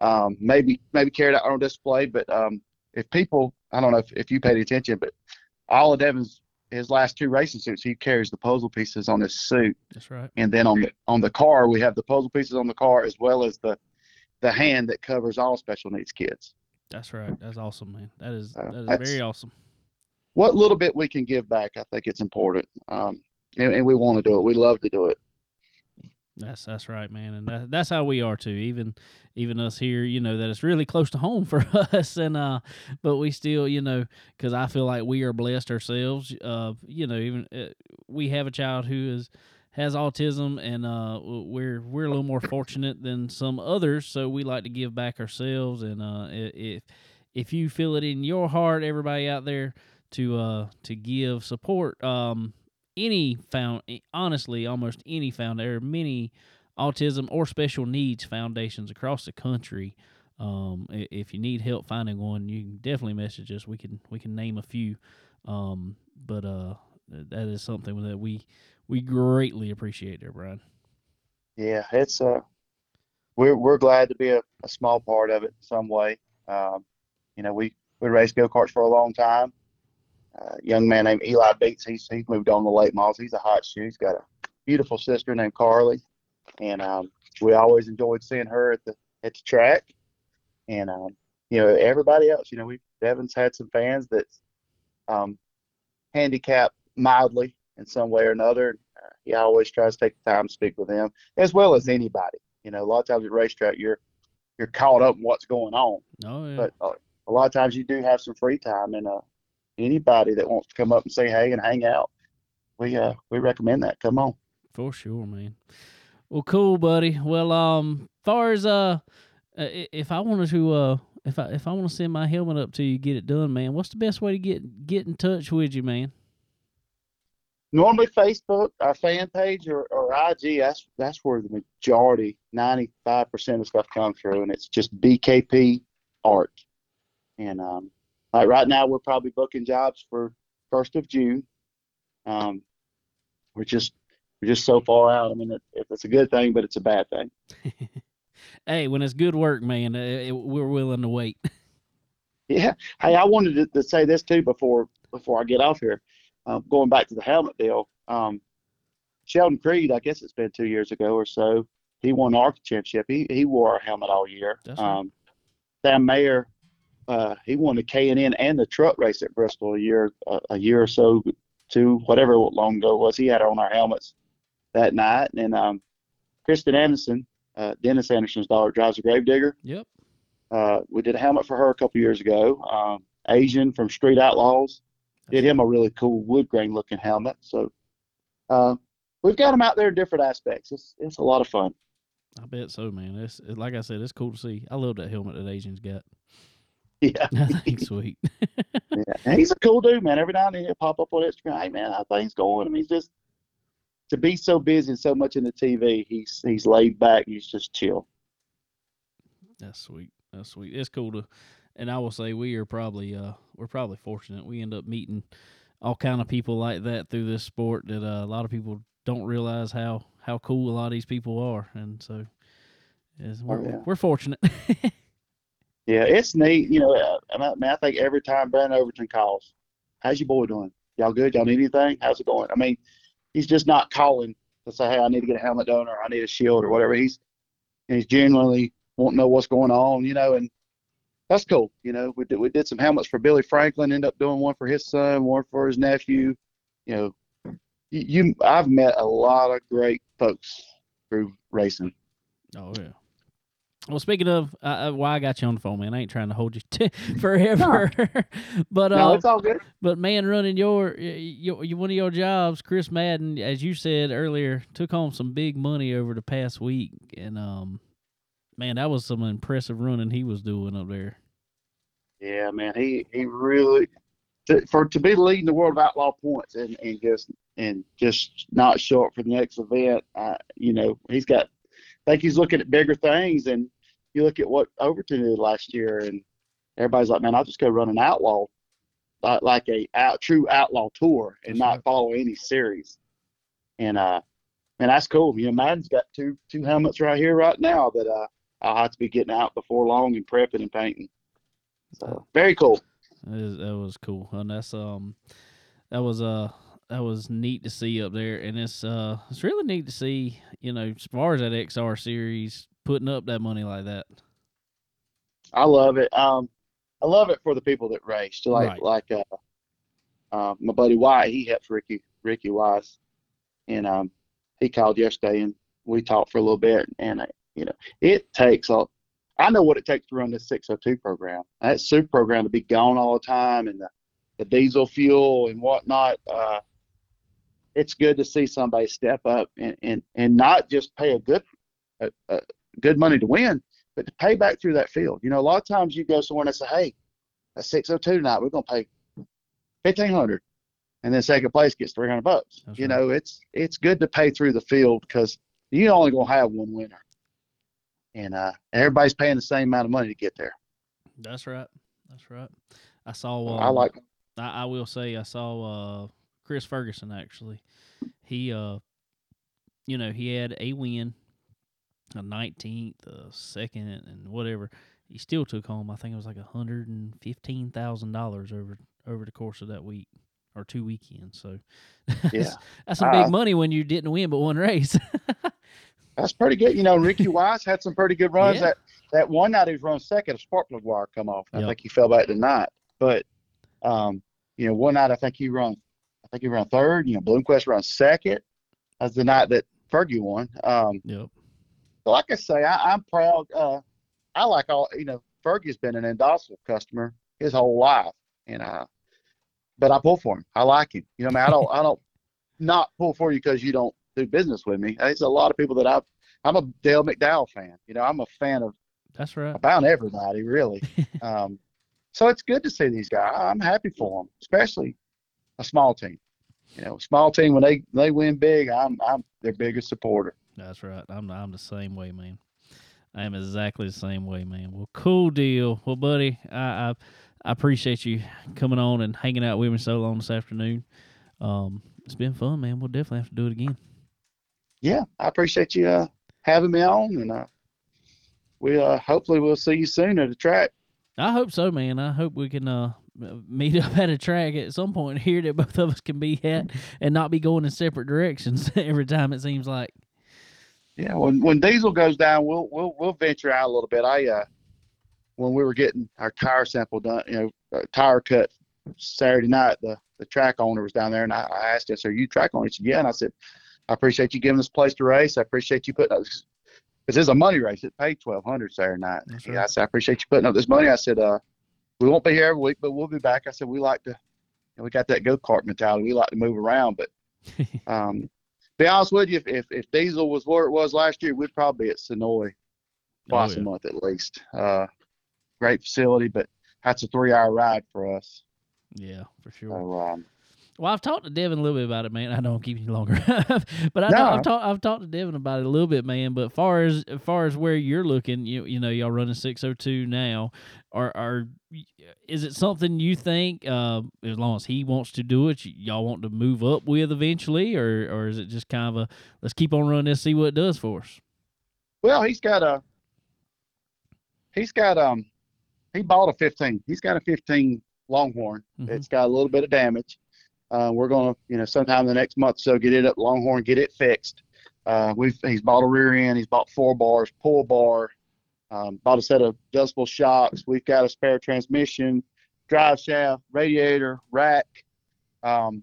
Um, maybe maybe carry it out on display. But um, if people, I don't know if, if you paid attention, but all of Devin's his last two racing suits, he carries the puzzle pieces on his suit That's right. and then on the on the car we have the puzzle pieces on the car as well as the the hand that covers all special needs kids That's right. That's awesome, man. That is Uh, that is that's- very awesome. what little bit we can give back i think it's important um and, and we want to do it we love to do it That's that's right, man, and that, that's how we are too. Even even us here, you know, that it's really close to home *laughs* for us, and uh, but we still, you know, because I feel like we are blessed ourselves. Uh, you know, even uh, we have a child who is has autism, and uh, we're we're a little more fortunate than some others, so we like to give back ourselves. And uh, if if you feel it in your heart, everybody out there, to uh to give support, um, any found honestly almost any found there are many autism or special needs foundations across the country um, if you need help finding one you can definitely message us we can we can name a few um, but uh that is something that we we greatly appreciate it, brian. Yeah it's uh we're we're glad to be a, a small part of it in some way. Um you know we we raced go-karts for a long time. Uh, young man named eli bates he's he's moved on to late models he's a hot shoe. He's got a beautiful sister named carly. And um we always enjoyed seeing her at the at the track. And um you know everybody else you know we devin's had some fans that's um handicapped mildly in some way or another uh, he always tries to take the time to speak with them as well as anybody you know a lot of times at racetrack you're you're caught up in what's going on oh yeah but uh, a lot of times you do have some free time and uh anybody that wants to come up and say hey and hang out we uh we recommend that come on For sure, man. Well, cool, buddy. Well, um, far as uh, uh, if I wanted to uh, if I if I want to send my helmet up to you, get it done, man. What's the best way to get get in touch with you, man? Normally Facebook, our fan page, or, or IG. That's that's where the majority, ninety five percent of stuff comes through, and it's just BKP art. And um, like right now, we're probably booking jobs for first of June. Um, we're just we're just so far out. I mean, it, it, it's a good thing, but it's a bad thing. *laughs* hey, when it's good work, man, it, we're willing to wait. *laughs* Yeah. Hey, I wanted to, to say this too before before I get off here. Um, going back to the helmet deal, um, Sheldon Creed, I guess it's been two years ago or so. he won our championship. He he wore our helmet all year. That's right. Um, Sam Mayer, uh, he won the K and N and the truck race at Bristol a year uh, a year or so, two whatever long ago was. He had on our helmets that night. And um, Krysten Anderson, uh, Dennis Anderson's daughter, drives a Gravedigger. Yep. Uh, we did a helmet for her a couple years ago. Um, Azn from Street Outlaws did him a really cool wood grain looking helmet. So uh, we've got them out there in different aspects. It's it's a lot of fun. I bet so, man. It's it, like I said, it's cool to see. I love that helmet that Azn's got. *laughs* Yeah, *laughs* I think sweet. *laughs* yeah. And he's a cool dude, man. Every now and then he'll pop up on Instagram. Hey, man, how things going? I mean, he's just to be so busy and so much in the TV. He's he's laid back. He's just chill. That's sweet. That's sweet. It's cool to, and I will say we are probably uh we're probably fortunate. We end up meeting all kind of people like that through this sport that uh, a lot of people don't realize how how cool a lot of these people are, and so yes, we're, yeah. we're fortunate. *laughs* Yeah, it's neat. You know, uh, I mean, I think every time Brandon Overton calls, how's your boy doing? Y'all good? Y'all need anything? How's it going? I mean, he's just not calling to say, hey, I need to get a helmet done or I need a shield or whatever. He's he's genuinely wanting to know what's going on, you know, and that's cool. You know, we did we did some helmets for Billy Franklin, ended up doing one for his son, one for his nephew. You know, you, you I've met a lot of great folks through racing. oh yeah. Well, speaking of, uh, uh, why I got you on the phone, man. I ain't trying to hold you *laughs* t- forever, but uh, No, it's all good. But man, running your, your your one of your jobs, Chris Madden, as you said earlier, took home some big money over the past week, and um, man, that was some impressive running he was doing up there. Yeah, man, he he really to, for to be leading the world of outlaw points and and just and just not show up for the next event. Uh, you know, he's got. I think he's looking at bigger things, and you look at what Overton did last year, and everybody's like, man, I'll just go run an outlaw, like, like a out, true outlaw tour, and That's not right. follow any series. And uh, man, that's cool. You know, Madden's got two two helmets right here right now that uh I'll have to be getting out before long and prepping and painting. So very cool. That, is, that was cool, and that's um, that was uh, that was neat to see up there, and it's uh, it's really neat to see, you know, as far as that XR series putting up that money like that. I love it. Um, I love it for the people that raced. Like Right. like uh, uh, my buddy Wyatt, he helps Ricky Ricky Weiss, and um, he called yesterday and we talked for a little bit. And uh, you know, it takes a. I know what it takes to run this 602 program. That super program to be gone all the time and the, the diesel fuel and whatnot. Uh, it's good to see somebody step up and, and, and not just pay a good a, a good money to win, but to pay back through that field. You know, a lot of times you go somewhere and say, "Hey, a 602 tonight, we're gonna pay 1500 and then second place gets 300 bucks." That's you right. know, it's it's good to pay through the field because you only gonna have one winner, and uh, everybody's paying the same amount of money to get there. That's right. That's right. I saw. So Um, I like I, I will say I saw uh, Chris Ferguson actually. He uh you know, he had a win, a nineteenth, a second and whatever. He still took home I think it was like a hundred and fifteen thousand dollars over over the course of that week or two weekends. So *laughs* Yeah. that's some big Uh, money when you didn't win but one race. *laughs* that's pretty good. You know, Ricky *laughs* Weiss had some pretty good runs. Yeah. That that one night he was running second, a spark plug wire come off. I Yep. think he fell back tonight. But um, you know, one night I think he run I think he ran third, you know, Bloomquist run second. That's the night that Fergie won. Um yep. so like I say, I, I'm proud. Uh, I like all you know. Fergie's been an Endossil customer his whole life, and uh, but I pull for him. I like him. You know, I mean, I don't, I don't not pull for you because you don't do business with me. There's a lot of people that I've. I'm a Dale McDowell fan. You know, I'm a fan of That's right. about everybody really. *laughs* um, so it's good to see these guys. I'm happy for them, especially a small team. You know, small team when they they win big, I'm I'm their biggest supporter. That's right. I'm I'm the same way, man. I am exactly the same way, man. Well, cool deal. Well, buddy, I I, I appreciate you coming on and hanging out with me so long this afternoon. Um, it's been fun, man. We'll definitely have to do it again. Yeah, I appreciate you uh, having me on, and uh, we uh, hopefully we'll see you soon at the track. I hope so, man. I hope we can uh meet up at a track at some point *laughs* here that both of us can be at and not be going in separate directions *laughs* every time it seems like. Yeah, when when diesel goes down, we'll we'll we'll venture out a little bit. I uh, when we were getting our tire sample done, you know, uh, tire cut Saturday night, the the track owner was down there, and I, I asked him, "So you track owner?" He said, "Yeah." And I said, "I appreciate you giving us a place to race. I appreciate you putting up because it's a money race. It paid twelve hundred Saturday night. That's Yeah. I said, I appreciate you putting up this money. I said, uh, we won't be here every week, but we'll be back. I said, we like to, we got that go kart mentality. We like to move around, but *laughs* um, be honest with you, if, if if diesel was where it was last year, we'd probably be at Senoia twice Oh, yeah. a month at least. Uh, great facility, but that's a three-hour ride for us. Yeah, for sure. So um, Well, I've talked to Devin a little bit about it, man. *laughs* I know I'm keeping you longer, *laughs* but I No. know, I've talked I've talked to Devin about it a little bit, man. But far as as far as where you're looking, you you know, y'all running 602 now. Are are is it something you think, uh, as long as he wants to do it, y'all want to move up with eventually, or or is it just kind of a let's keep on running this, see what it does for us? well, he's got a he's got um he bought a 15. He's got a 15 Longhorn. Mhm. It's got a little bit of damage. Uh, we're gonna, you know, sometime in the next month or so get it up Longhorn, get it fixed. Uh, we've he's bought a rear end, he's bought four bars, pull bar, um, bought a set of adjustable shocks. We've got a spare transmission, drive shaft, radiator, rack. Um,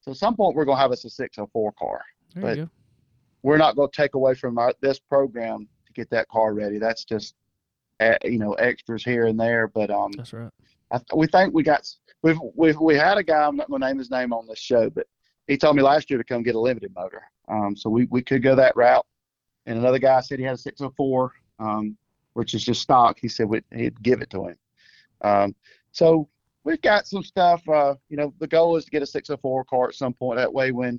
so at some point we're gonna have us a 604 car. There But-. We're not gonna take away from our, this program to get that car ready. That's just, uh, you know, extras here and there. But um, That's right. We think we got we've we've we had a guy I'm not going to name his name on this show, but he told me last year to come get a limited motor. Um, so we we could go that route. And another guy said he had a 604, um, which is just stock. He said we'd, he'd give it to him. Um, so we've got some stuff. Uh, you know, the goal is to get a 604 car at some point. That way, when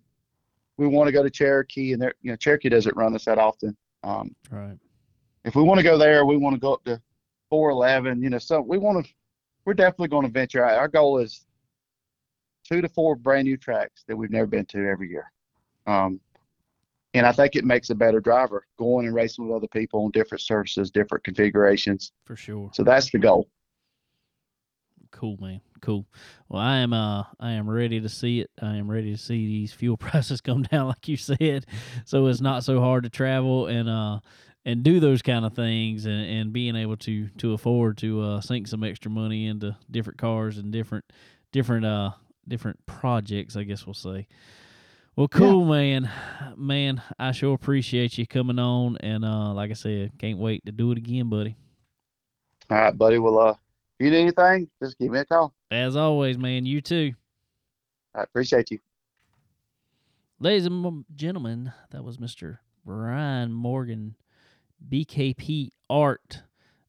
we want to go to Cherokee, and there, you know, Cherokee doesn't run us that often. Um, Right. if we want to go there, we want to go up to 411. You know, so we want to. We're definitely going to venture out. Our goal is two to four brand new tracks that we've never been to every year. Um, and I think it makes a better driver going and racing with other people on different surfaces, different configurations. For sure. So that's the goal. Cool, man. Cool. Well, I am uh I am ready to see it. I am ready to see these fuel *laughs* prices come down like you said. So it's not so hard to travel and uh and do those kind of things and, and being able to to afford to uh sink some extra money into different cars and different different uh different projects, I guess we'll say. Well, cool, man. Man, I sure appreciate you coming on and uh like I said, can't wait to do it again, buddy. All right, buddy. Well, uh, if you need anything, just give me a call. As always, man, you too. I appreciate you. Ladies and gentlemen, that was Mr. Brian Morgan, BKP Art.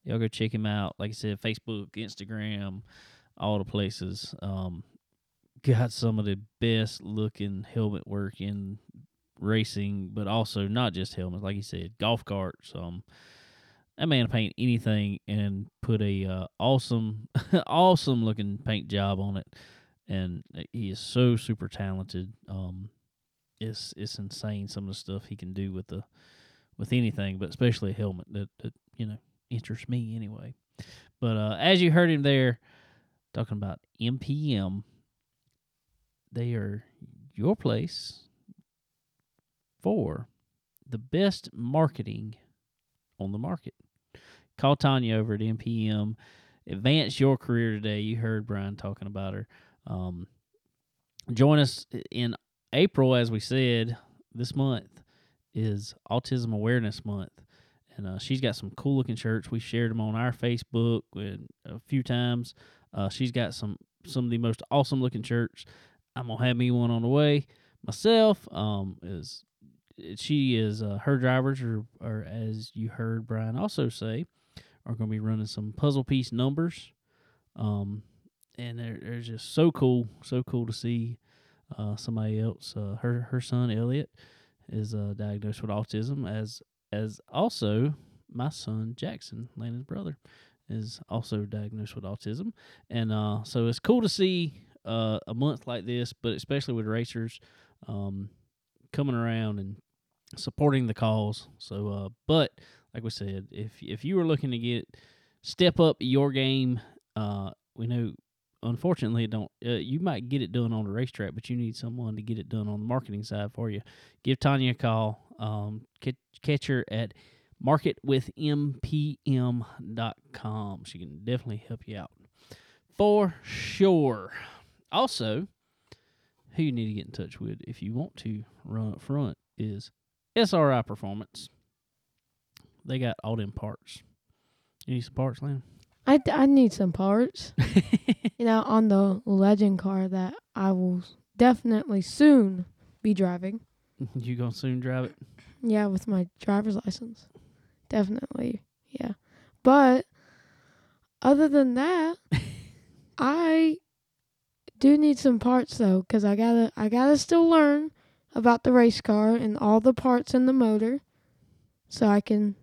Y'all go check him out. Like I said, Facebook, Instagram, all the places. Um, got some of the best looking helmet work in racing, but also not just helmets. Like he said, golf carts. Um, that man paint anything and put a uh, awesome, *laughs* awesome looking paint job on it, and he is so super talented. Um, it's it's insane some of the stuff he can do with the with anything, but especially a helmet that, that you know interests me anyway. But uh, as you heard him there talking about MPM, they are your place for the best marketing on the market. Call Tanya over at MPM. Advance your career today. You heard Brian talking about her. Um, join us in April, as we said, this month is Autism Awareness Month. And uh, she's got some cool looking shirts. We shared them on our Facebook a few times. Uh, she's got some some of the most awesome looking shirts. I'm gonna have me one on the way myself. Um, is she is uh, her drivers are, are as you heard Brian also say are to be running some puzzle piece numbers. Um, and they're, they're just so cool, so cool to see uh, somebody else. Uh, her her son Elliot is uh, diagnosed with autism, as as also my son Jackson, Landon's brother, is also diagnosed with autism, and uh, so it's cool to see uh, a month like this, but especially with racers um, coming around and supporting the cause. So, uh, but like we said, if if you were looking to get step up your game, uh, we know unfortunately, don't. Uh, you might get it done on the racetrack, but you need someone to get it done on the marketing side for you. Give Tanya a call. Um, catch, catch her at marketwithmpm.com. She can definitely help you out for sure. Also, who you need to get in touch with if you want to run up front is SRI Performance. They got all them parts. You need some parts, Lynn? I, d- I need some parts. *laughs* you know, on the legend car that I will definitely soon be driving. *laughs* you gonna soon drive it? Yeah, with my driver's license. Definitely. Yeah. But other than that, *laughs* I do need some parts though cuz I got to I got to still learn about the race car and all the parts in the motor so I can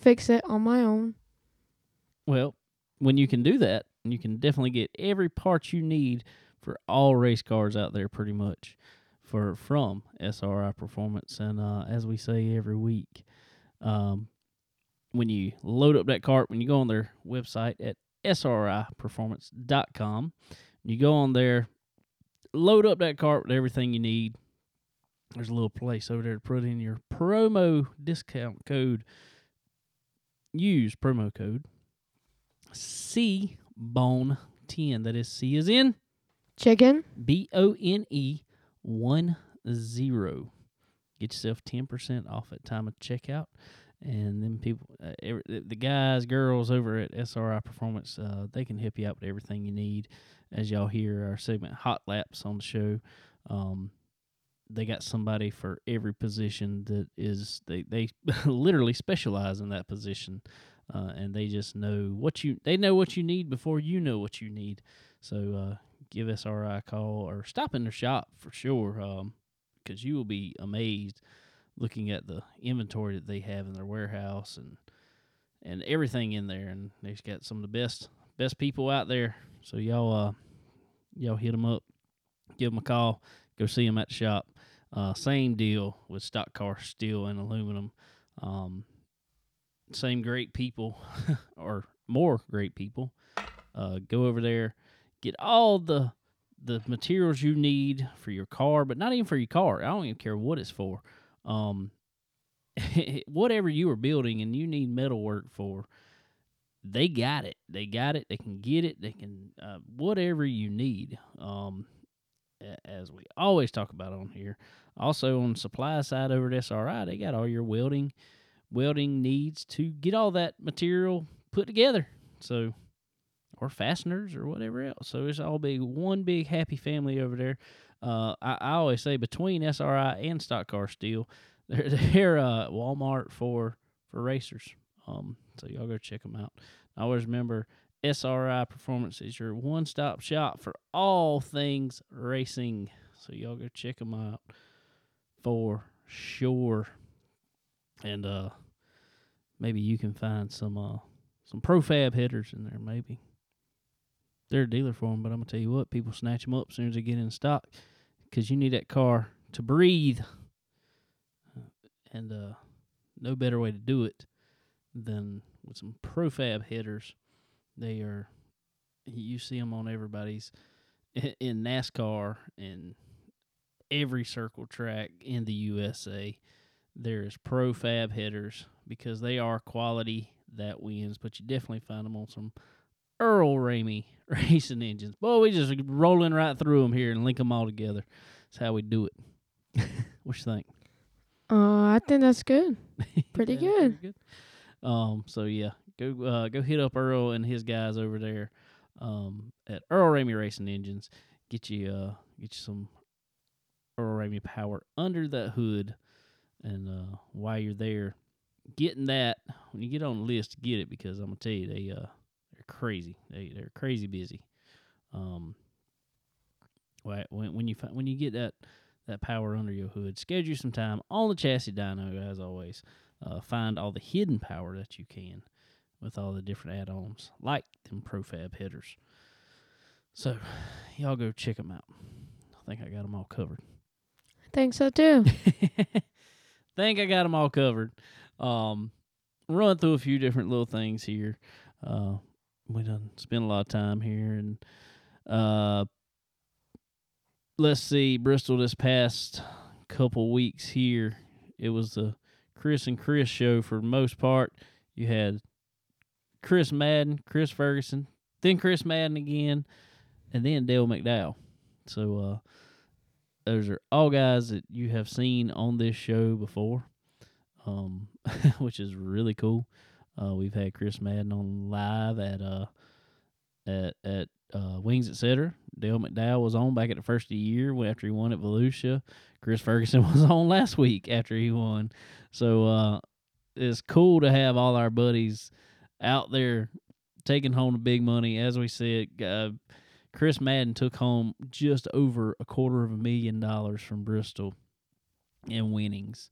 fix it on my own. Well, when you can do that, you can definitely get every part you need for all race cars out there, pretty much, for from SRI Performance. And uh, as we say every week, um, when you load up that cart, when you go on their website at sriperformance.com, you go on there, load up that cart with everything you need. There's a little place over there to put in your promo discount code. Use promo code C Bone 10. That is C is in Chicken? B O N E 1 0. Get yourself 10% off at time of checkout. And then people, uh, every, the guys, girls over at SRI Performance, uh, they can help you out with everything you need. As y'all hear our segment Hot Laps on the show, um, they got somebody for every position that is they they *laughs* literally specialize in that position uh, and they just know what you they know what you need before you know what you need. So uh, give sri a call or stop in their shop for sure because you will be amazed looking at the inventory that they have in their warehouse and and everything in there and they've got some of the best best people out there. So y'all uh y'all hit them up give them a call go see them at the shop. Uh, same deal with stock car steel and aluminum. Um, same great people, *laughs* or more great people. Uh, go over there, get all the the materials you need for your car, but not even for your car. I don't even care what it's for. Um, *laughs* whatever you are building and you need metal work for, they got it. They got it. They can get it. They can uh, whatever you need. Um, as we always talk about on here. Also on supply side over at SRI, they got all your welding welding needs to get all that material put together. So or fasteners or whatever else. So it's all big one big happy family over there. Uh, I, I always say between SRI and Stock Car Steel, *laughs* they're they're uh, Walmart for for racers. Um, so y'all go check them out. I always remember SRI Performance is your one stop shop for all things racing. So y'all go check them out for sure. And uh, maybe you can find some uh some profab headers in there. Maybe they're a dealer for them, but I'm gonna tell you what, people snatch them up as soon as they get in stock because you need that car to breathe. And uh, no better way to do it than with some profab headers. They are you see them on everybody's in NASCAR and every circle track in the USA. There's profab headers because they are quality that wins, but you definitely find them on some Earl Ramey *laughs* racing engines. Boy, we just rolling right through them here and link them all together. That's how we do it. *laughs* what you think? Uh, I think that's good. *laughs* Pretty Yeah, good. good. Um, so yeah, go uh, go hit up Earl and his guys over there um, at Earl Ramey Racing Engines. Get you uh get you some Earl Ramey power under that hood, and uh, while you're there, getting that when you get on the list, get it because I'm gonna tell you they uh they're crazy. They they're crazy busy. Um, wh- when when you when you get that that power under your hood, schedule some time on the chassis dyno as always. Uh, find all the hidden power that you can with all the different add-ons like them profab headers. So, y'all go check them out. I think I got them all covered. I think so too. *laughs* think I got them all covered. Um, run through a few different little things here. Uh, we done spent a lot of time here, and Uh, let's see, Bristol this past couple weeks here, it was the Chris and Chris show for the most part. You had Chris Madden, Chris Ferguson, then Chris Madden again, and then Dale McDowell. So uh, those are all guys that you have seen on this show before, um, *laughs* which is really cool. Uh, we've had Chris Madden on live at uh at at uh, Wings Etc. Dale McDowell was on back at the first of the year after he won at Volusia. Chris Ferguson *laughs* was on last week after he won. So uh, it's cool to have all our buddies out there taking home the big money. As we said, uh, Chris Madden took home just over a quarter of a million dollars from Bristol in winnings.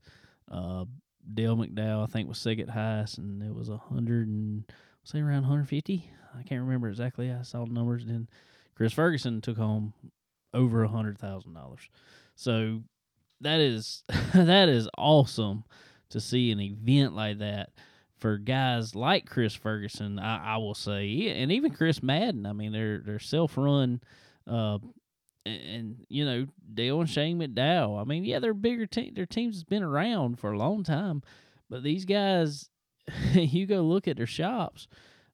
Uh, Dale McDowell, I think, was second highest, and it was a hundred and say around 150. I can't remember exactly. I saw the numbers. And Then Chris Ferguson took home over a hundred thousand dollars. So that is *laughs* that is awesome to see an event like that for guys like Chris Ferguson. I, I will say, and even Chris Madden. I mean, they're they're self run. Uh, and, and, you know Dale and Shane McDowell. I mean, yeah, they're bigger team. Their teams has been around for a long time, but these guys, *laughs* you go look at their shops.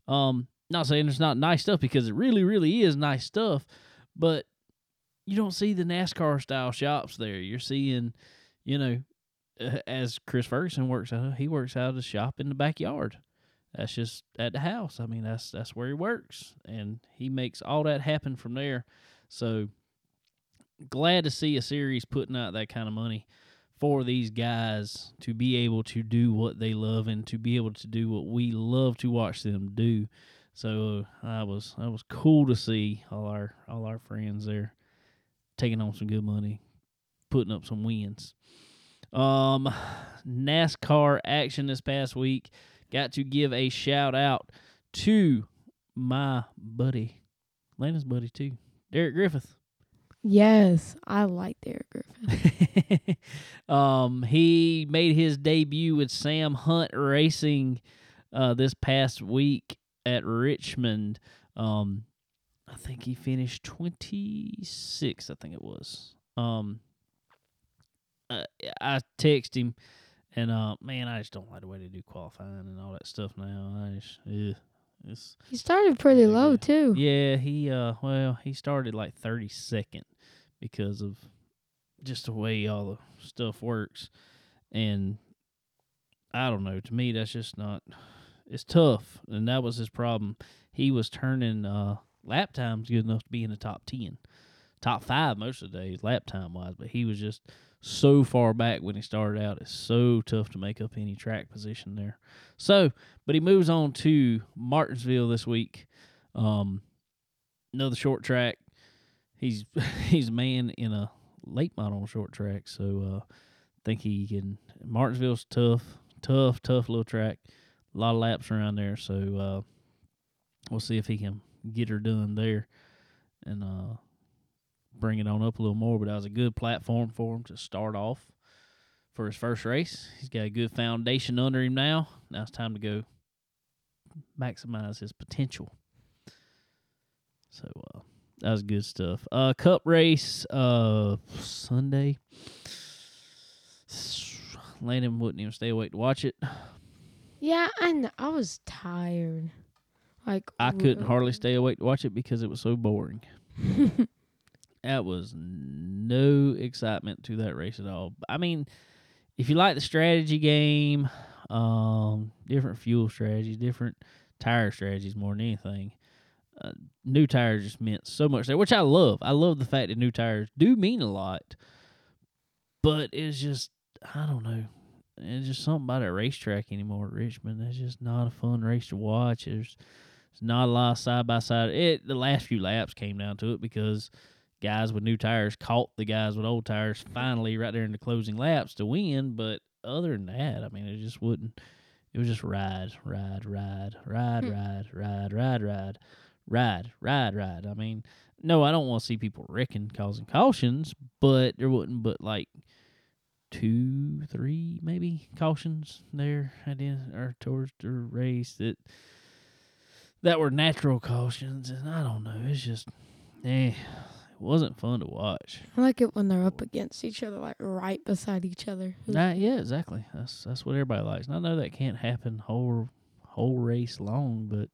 Um, not saying it's not nice stuff because it really, really is nice stuff, but you don't see the NASCAR style shops there. You're seeing, you know, as Chris Ferguson works out, he works out of the shop in the backyard. That's just at the house. I mean, that's that's where he works, and he makes all that happen from there. So glad to see a series putting out that kind of money for these guys to be able to do what they love and to be able to do what we love to watch them do. So uh, I was that was cool to see all our all our friends there taking on some good money, putting up some wins. Um, NASCAR action this past week. Got to give a shout out to my buddy, Landon's buddy too, Derek Griffith. Yes, I like Derek Griffith. *laughs* um, he made his debut with Sam Hunt Racing uh, this past week at Richmond. Um, I think he finished 26, I think it was. Um, uh, I text him, and uh, man, I just don't like the way they do qualifying and all that stuff now. I just, ugh, it's, he started pretty low yeah. too. yeah, he uh, well, he started like 32nd because of just the way all the stuff works, and I don't know. To me, that's just not. It's tough, and that was his problem. He was turning uh, lap times good enough to be in the top ten, top five most of the days, lap time wise. But he was just so far back when he started out. It's so tough to make up any track position there. So, but he moves on to Martinsville this week. Um, another short track. He's *laughs* he's a man in a late model short track, so uh, think he can. Martinsville's tough, tough, tough little track. A lot of laps around there, so uh, we'll see if he can get her done there and uh, bring it on up a little more. But that was a good platform for him to start off for his first race. He's got a good foundation under him now. Now it's time to go maximize his potential. So uh, that was good stuff. Uh, cup race uh Sunday. Landon wouldn't even stay awake to watch it. Yeah, and I was tired. Like I couldn't hardly stay awake to watch it because it was so boring. *laughs* that was no excitement to that race at all. I mean, if you like the strategy game, um, different fuel strategies, different tire strategies more than anything, uh, new tires just meant so much there, which I love. I love the fact that new tires do mean a lot, but it's just I don't know. It's just something about that racetrack anymore at Richmond. It's just not a fun race to watch. There's, there's not a lot of side by side. It the last few laps came down to it because guys with new tires caught the guys with old tires finally right there in the closing laps to win. But other than that, I mean, it just wouldn't. It was just ride, ride, ride, ride, Hmm. ride, ride, ride, ride, ride, ride, ride. I mean, no, I don't want to see people wrecking, causing cautions, but there wouldn't. But like two, three, maybe cautions there at the end or towards the race that that were natural cautions, and I don't know. It's just eh, wasn't fun to watch. I like it when they're up against each other, like right beside each other. Nah, yeah, exactly. That's that's what everybody likes. And I know that can't happen whole whole race long, but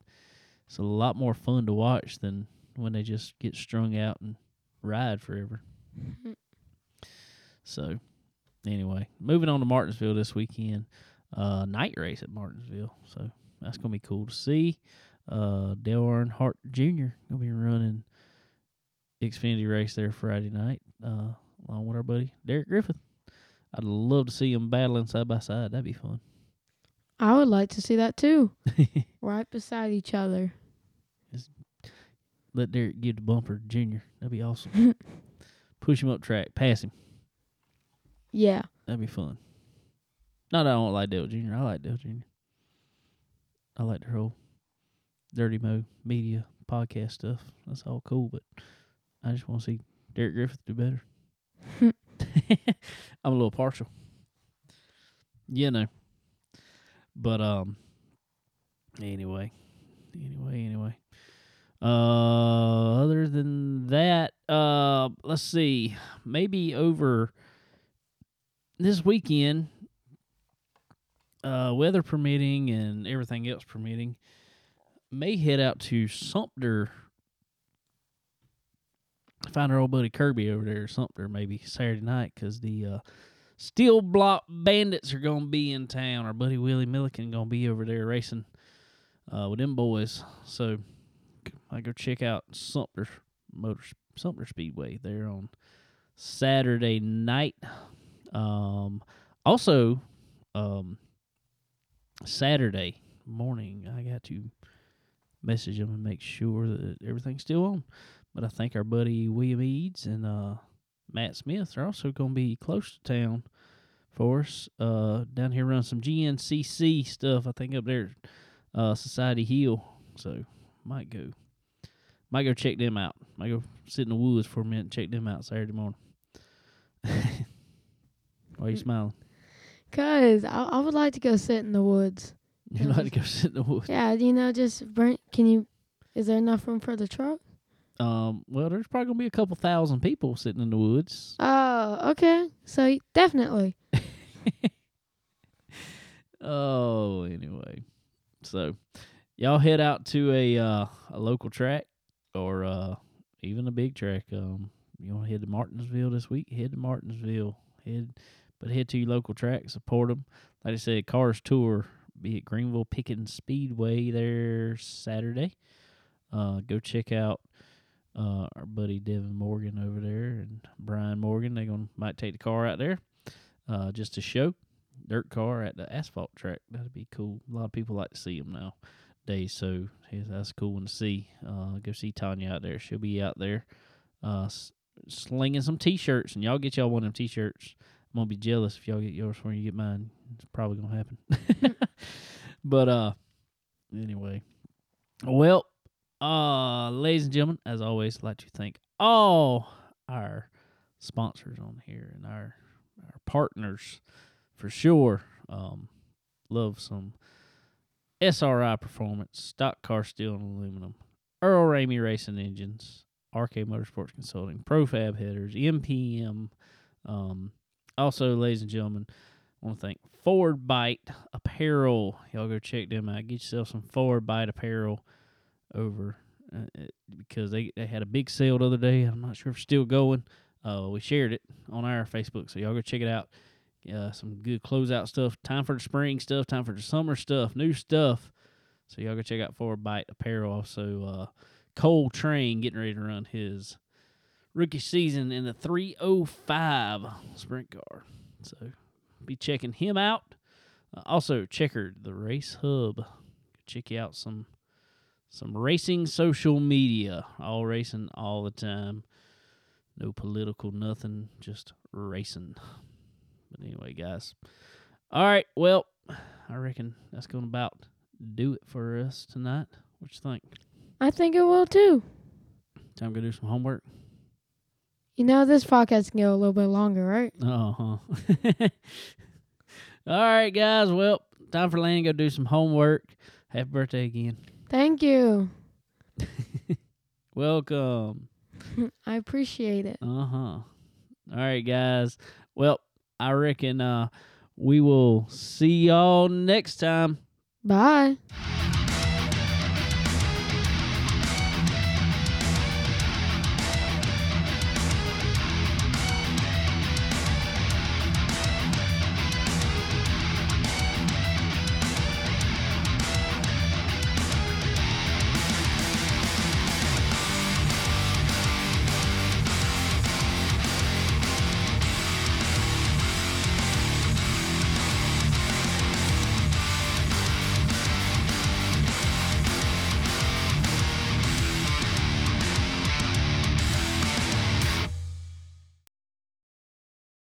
it's a lot more fun to watch than when they just get strung out and ride forever. Mhm. So, anyway, moving on to Martinsville this weekend. Uh, night race at Martinsville. So that's gonna be cool to see. Uh, Dale Earnhardt Jr. gonna be running Xfinity race there Friday night, uh, along with our buddy Derek Griffith. I'd love to see them battling side by side. That'd be fun. I would like to see that too, *laughs* right beside each other. Let Derek give the bumper Junior. That'd be awesome. *laughs* Push him up track, pass him. Yeah, That'd be fun. Not that I don't like Dale Jr. I like Dale Jr. I like their whole dirty mo media podcast stuff. That's all cool, but I just want to see Derek Griffith do better. *laughs* *laughs* I'm a little partial. You know. But um anyway. Anyway, anyway. Uh other than that, uh let's see. Maybe over this weekend uh weather permitting and everything else permitting may head out to Sumter find our old buddy Kirby over there, Sumter, maybe Saturday night, because the uh, Steel Block Bandits are gonna be in town. Our buddy Willie Milliken gonna be over there racing uh, with them boys. So I go check out Sumter Motor Sumter Speedway there on Saturday night. Um, also, um, Saturday morning, I got to message them and make sure that everything's still on. But I think our buddy William Eads and uh, Matt Smith are also going to be close to town for us. Uh, down here running some GNCC stuff. I think up there, at, uh, Society Hill. So might go, might go check them out. Might go sit in the woods for a minute and check them out Saturday morning. *laughs* Why are you smiling? cause I, I would like to go sit in the woods. You like to go *laughs* sit in the woods? Yeah, you know, just bring. Can you? Is there enough room for the truck? Um, well, there's probably gonna be a couple thousand people sitting in the woods. Oh, okay. So definitely. *laughs* Oh, anyway, so y'all head out to a uh, a local track or uh, even a big track. Um, you want to head to Martinsville this week? Head to Martinsville. Head, but head to your local track. Support them. Like I said, Cars Tour be at Greenville Pickens Speedway there Saturday. Uh, go check out uh, our buddy Devin Morgan over there and Brian Morgan. They gonna might take the car out there uh, just to show dirt car at the asphalt track. That'd be cool. A lot of people like to see them nowadays, so yeah, that's a cool one to see. Uh, go see Tanya out there. She'll be out there uh, slinging some t-shirts, and y'all get y'all one of them t-shirts. I'm gonna be jealous if y'all get yours before you get mine. It's probably gonna happen. *laughs* but uh, anyway, well, uh, ladies and gentlemen, as always, I'd like to thank all our sponsors on here and our our partners for sure. Um, love some SRI Performance, Stock Car Steel and Aluminum, Earl Ramey Racing Engines, RK Motorsports Consulting, Profab Headers, MPM. Um, also, ladies and gentlemen, I want to thank Forward Bite Apparel. Y'all go check them out. Get yourself some Forward Bite Apparel over uh, it- because they, they had a big sale the other day. I'm not sure if it's still going. Uh, we shared it on our Facebook, so y'all go check it out. Uh, some good closeout stuff. Time for the spring stuff. Time for the summer stuff. New stuff. So y'all go check out Forward Bite Apparel. Also, uh, Cole Train getting ready to run his rookie season in the 305 sprint car. So be checking him out. Uh, also, Checkered the Race Hub. Check you out some some racing social media. All racing all the time. No political nothing. Just racing. But anyway, guys. All right. Well, I reckon that's going to about do it for us tonight. What you think? I think it will too. Time to go do some homework. You know, this podcast can go a little bit longer, right? Uh huh. *laughs* All right, guys. Well, time for Lane to go do some homework. Happy birthday again. Thank you. *laughs* Welcome. *laughs* I appreciate it. Uh huh. All right, guys. Well, I reckon uh we will see y'all next time. Bye.